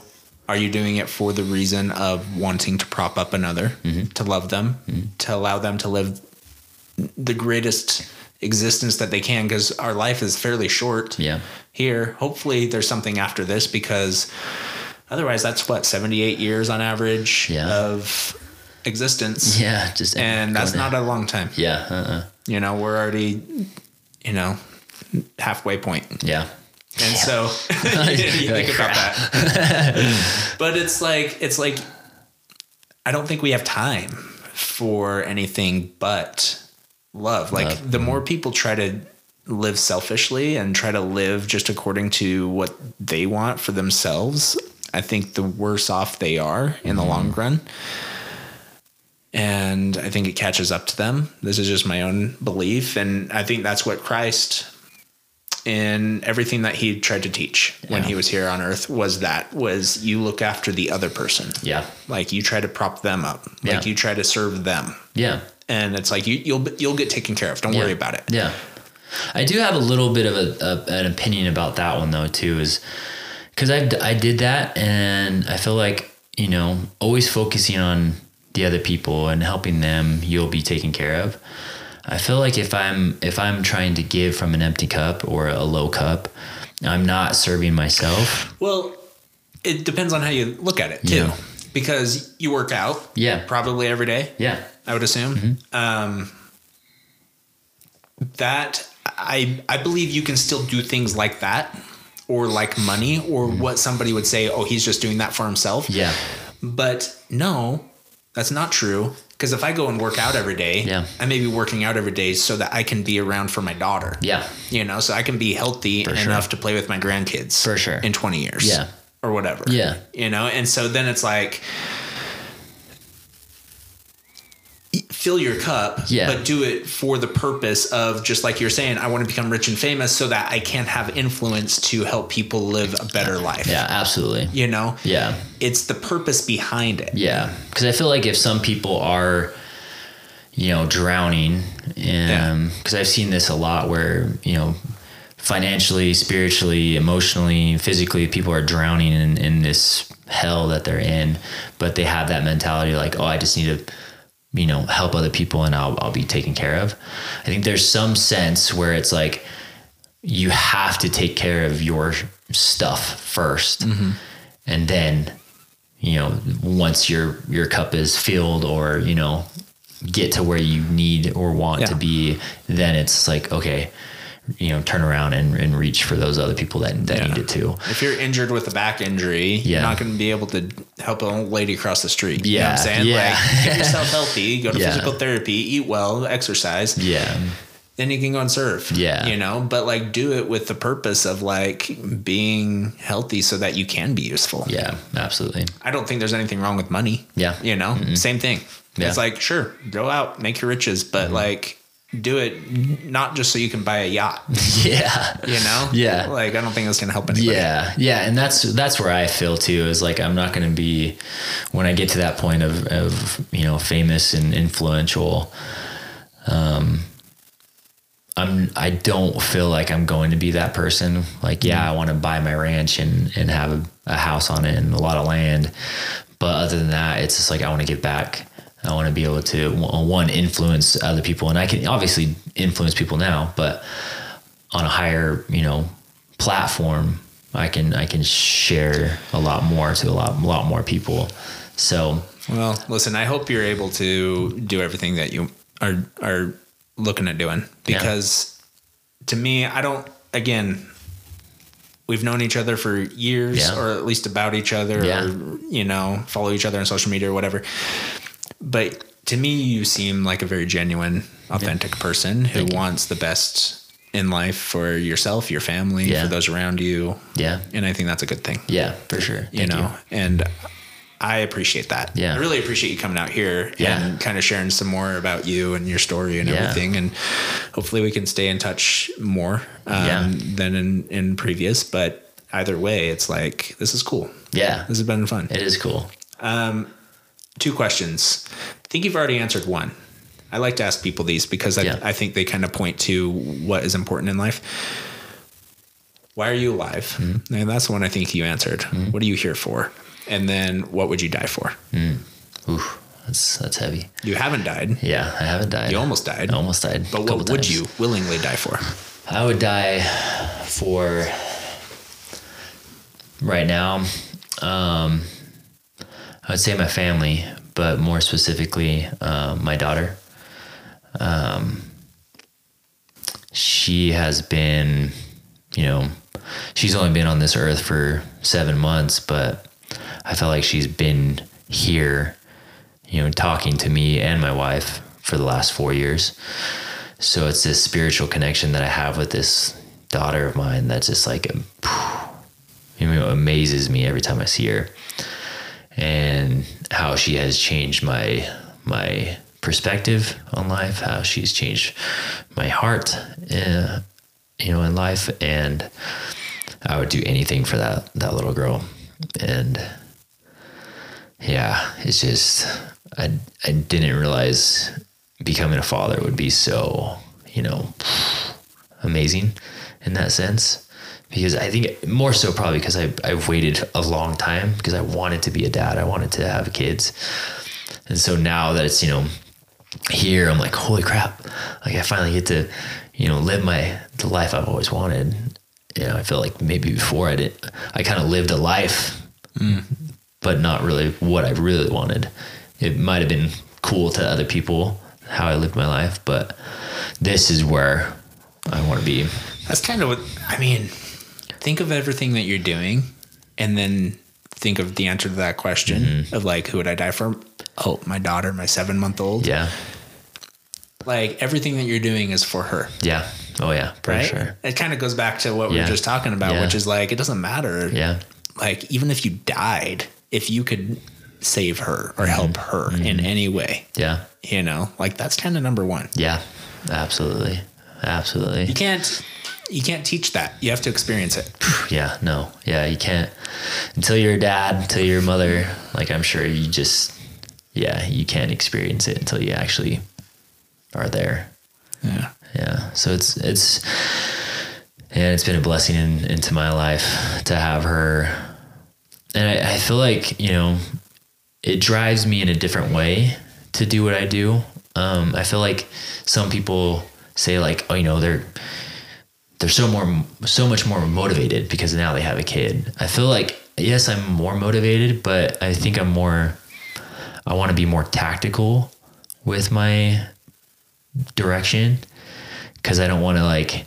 are you doing it for the reason of wanting to prop up another Mm-hmm. to love them to allow them to live the greatest existence that they can because our life is fairly short yeah, here hopefully there's something after this because otherwise that's what 78 years on average Yeah. of existence yeah. Just and that's not a long time Yeah, uh-uh. you know we're already you know halfway point yeah, and so you think about that. But it's like it's like i don't think we have time for anything but love. Like Love. the more people try to live selfishly and try to live just according to what they want for themselves i think the worse off they are in the long run. And I think it catches up to them. This is just my own belief, and I think that's what Christ, in everything that he tried to teach when he was here on earth, was that was you look after the other person, yeah, like you try to prop them up, Yeah. like you try to serve them, yeah. and it's like you, you'll you'll get taken care of. Don't worry about it. Yeah. I do have a little bit of a, a an opinion about that one though too is because I I did that and I feel like you know, always focusing on the other people and helping them, you'll be taken care of. I feel like if I'm if I'm trying to give from an empty cup or a low cup, I'm not serving myself. Well, it depends on how you look at it too. Yeah. Because you work out, Yeah. probably every day. Yeah. I would assume. Um, that I I believe you can still do things like that, or like money, or what somebody would say. Oh, he's just doing that for himself. Yeah. But no, that's not true. Because if I go and work out every day, Yeah. I may be working out every day so that I can be around for my daughter. Yeah. You know, so I can be healthy enough to play with my grandkids For sure. in 20 years. Yeah. Or whatever. Yeah. You know, and so then it's like fill your cup, Yeah. but do it for the purpose of just like you're saying, I want to become rich and famous so that I can have influence to help people live a better life. Yeah. Absolutely. You know? Yeah. It's the purpose behind it. Yeah, because I feel like if some people are, you know, drowning, um, because I've seen this a lot where you know, financially, spiritually, emotionally, physically, people are drowning in in this hell that they're in, but they have that mentality like, oh, I just need to, you know, help other people and I'll I'll be taken care of. I think there's some sense where it's like you have to take care of your stuff 1st mm-hmm. and then you know once your your cup is filled or you know get to where you need or want Yeah. to be then it's like okay you know turn around and, and reach for those other people that, that Yeah. need it too If you're injured with a back injury, Yeah. you're not going to be able to help a lady across the street. You know Yeah, what I'm saying? yeah. Like, get yourself healthy, go to Yeah. physical therapy, eat well, exercise. yeah Then you can go and serve. Yeah. You know, but like do it with the purpose of like being healthy so that you can be useful. yeah absolutely I don't think there's anything wrong with money. Yeah. You know, same thing. Yeah. It's like, sure, go out, make your riches, but mm-hmm. like do it not just so you can buy a yacht, yeah you know? Yeah. Like, I don't think that's going to help anybody. Yeah, yeah, and that's that's where I feel too. Is like I'm not going to be when I get to that point of of you know famous and influential. Um, I'm I don't feel like I'm going to be that person. Like, yeah, I want to buy my ranch and and have a, a house on it and a lot of land, but other than that, it's just like I want to give back. I want to be able to one influence other people, and I can obviously influence people now, but on a higher you know platform i can i can share a lot more to a lot, lot more people so Well, listen, I hope you're able to do everything that you are are looking at doing because to me, I don't again we've known each other for years Yeah. or at least about each other Yeah. or you know, follow each other on social media or whatever. But to me, you seem like a very genuine, authentic person who Thank you. wants the best in life for yourself, your family, Yeah. for those around you. yeah And I think that's a good thing yeah for sure you Thank know and i appreciate that Yeah. i really appreciate you coming out here Yeah. and kind of sharing some more about you and your story and Yeah. everything and hopefully we can stay in touch more um, Yeah. than in, in previous but either way it's like this is cool yeah this has been fun it is cool two questions i think you've already answered one i like to ask people these because i, Yeah. I think they kind of point to what is important in life why are you alive Mm-hmm. and that's the one i think you answered what are you here for and then what would you die for Ooh, that's that's heavy You haven't died. yeah i haven't died You almost died. I almost died But what would times. you willingly die for? i would die for right now um i would say my family but more specifically um, my daughter she has been, you know, she's only been on this earth for seven months, but I felt like she's been here, you know, talking to me and my wife for the last four years. So it's this spiritual connection that I have with this daughter of mine that's just like, you know, amazes me every time I see her and how she has changed my my perspective on life, how she's changed my heart, uh, you know, in life, and I would do anything for that that little girl, and yeah, it's just I I didn't realize becoming a father would be so you know amazing in that sense. Because I think more so probably because I I've waited a long time because I wanted to be a dad. I wanted to have kids, and so now that it's you know here, I'm like, holy crap! Like I finally get to you know live my the life I've always wanted. You know, I feel like maybe before I did, I kind of lived a life, mm. but not really what I really wanted. It might have been cool to other people how I lived my life, but this is where I want to be. That's kind of what I mean. Think of everything that you're doing, and then think of the answer to that question Mm-hmm. of like, who would I die for? Oh, my daughter, my seven month old. Yeah. Like everything that you're doing is for her, Yeah. Oh yeah. For right? sure. It kind of goes back to what we Yeah. were just talking about, Yeah. which is like, it doesn't matter. Yeah. Like, even if you died, if you could save her or help Mm-hmm. her in any way, Yeah. you know, like that's kind of number one. Yeah. Absolutely. Absolutely. You can't, you can't teach that. You have to experience it. Yeah. No. Yeah. You can't until you're a dad, until you're a mother. Like I'm sure you just, yeah, you can't experience it until you actually are there. Yeah. Yeah. So it's it's and it's been a blessing in, into my life to have her. And I, I feel like, you know, it drives me in a different way to do what I do. Um, I feel like some people say like, oh, you know, they're they're so more so much more motivated because now they have a kid. I feel like yes, I'm more motivated, but I think I'm more I want to be more tactical with my direction because I don't want to like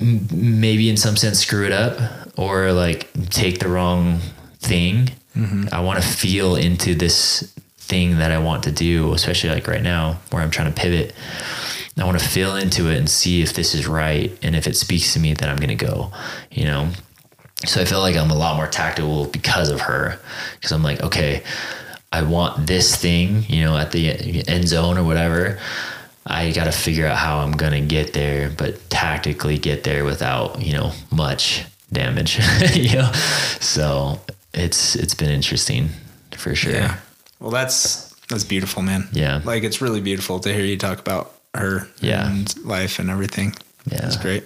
maybe in some sense screw it up or like take the wrong thing. Mm-hmm. I want to feel into this thing that I want to do, especially like right now where I'm trying to pivot. I want to feel into it and see if this is right. And if it speaks to me, then I'm going to go, you know? So I feel like I'm a lot more tactical because of her. Because I'm like, okay, I want this thing, you know, at the end zone or whatever. I got to figure out how I'm going to get there, but tactically get there without, you know, much damage, you know? So it's, it's been interesting for sure. Yeah. Well, that's that's beautiful, man. Yeah. Like it's really beautiful to hear you talk about her Yeah. and life and everything. Yeah. It's great.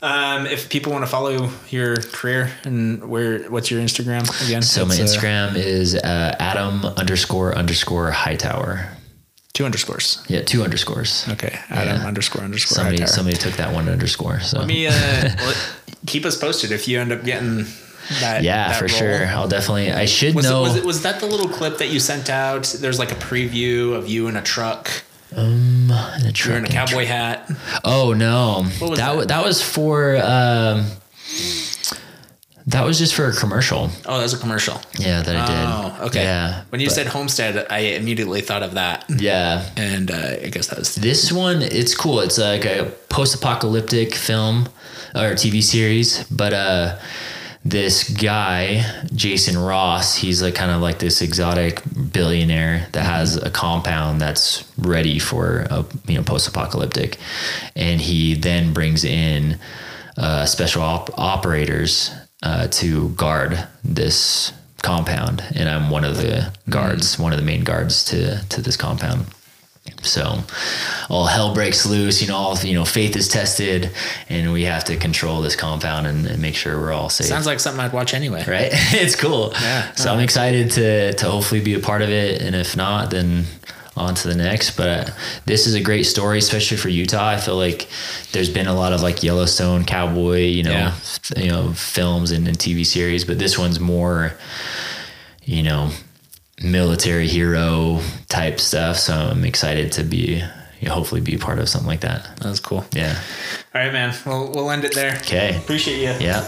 Um, if people want to follow your career and where, what's your Instagram again? So my It's, uh, Instagram is uh, Adam underscore underscore Hightower. two underscores. Yeah, two underscores. Okay, Adam Yeah. underscore underscore. Somebody Hightower. somebody took that one underscore. So Let me uh, keep us posted if you end up getting that. yeah, that for role. sure. I'll definitely. I should Was, know. it, was, it, was that the little clip that you sent out? There's like a preview of you in a truck. In a You're in a cowboy hat. Oh no, What was that that? that was for. Um, that was just for a commercial. Oh, that was a commercial. Yeah, that I did. Oh, okay. Yeah. When you but- said homestead, I immediately thought of that, Yeah. and uh, I guess that was This one, it's cool. It's like a post-apocalyptic film or TV series, but uh, this guy, Jason Ross, he's like kind of like this exotic billionaire that has a compound that's ready for a you know post-apocalyptic, and he then brings in uh, special op- operators uh, to guard this compound, and I'm one of the guards, one of the main guards to to this compound. So all hell breaks loose, you know, all you know, faith is tested and we have to control this compound and, and make sure we're all safe. sounds like something I'd watch anyway. right? it's cool. Yeah. So I'm excited to to hopefully be a part of it. And if not, then on to the next. But uh, this is a great story, especially for Utah. I feel like there's been a lot of like Yellowstone cowboy, you know, Yeah. you know, films and, and TV series, but this one's more, you know, military hero type stuff. So I'm excited to be, hopefully be part of something like that. That's cool. Yeah. All right, man. Well, we'll end it there. Okay. Appreciate you. Yeah.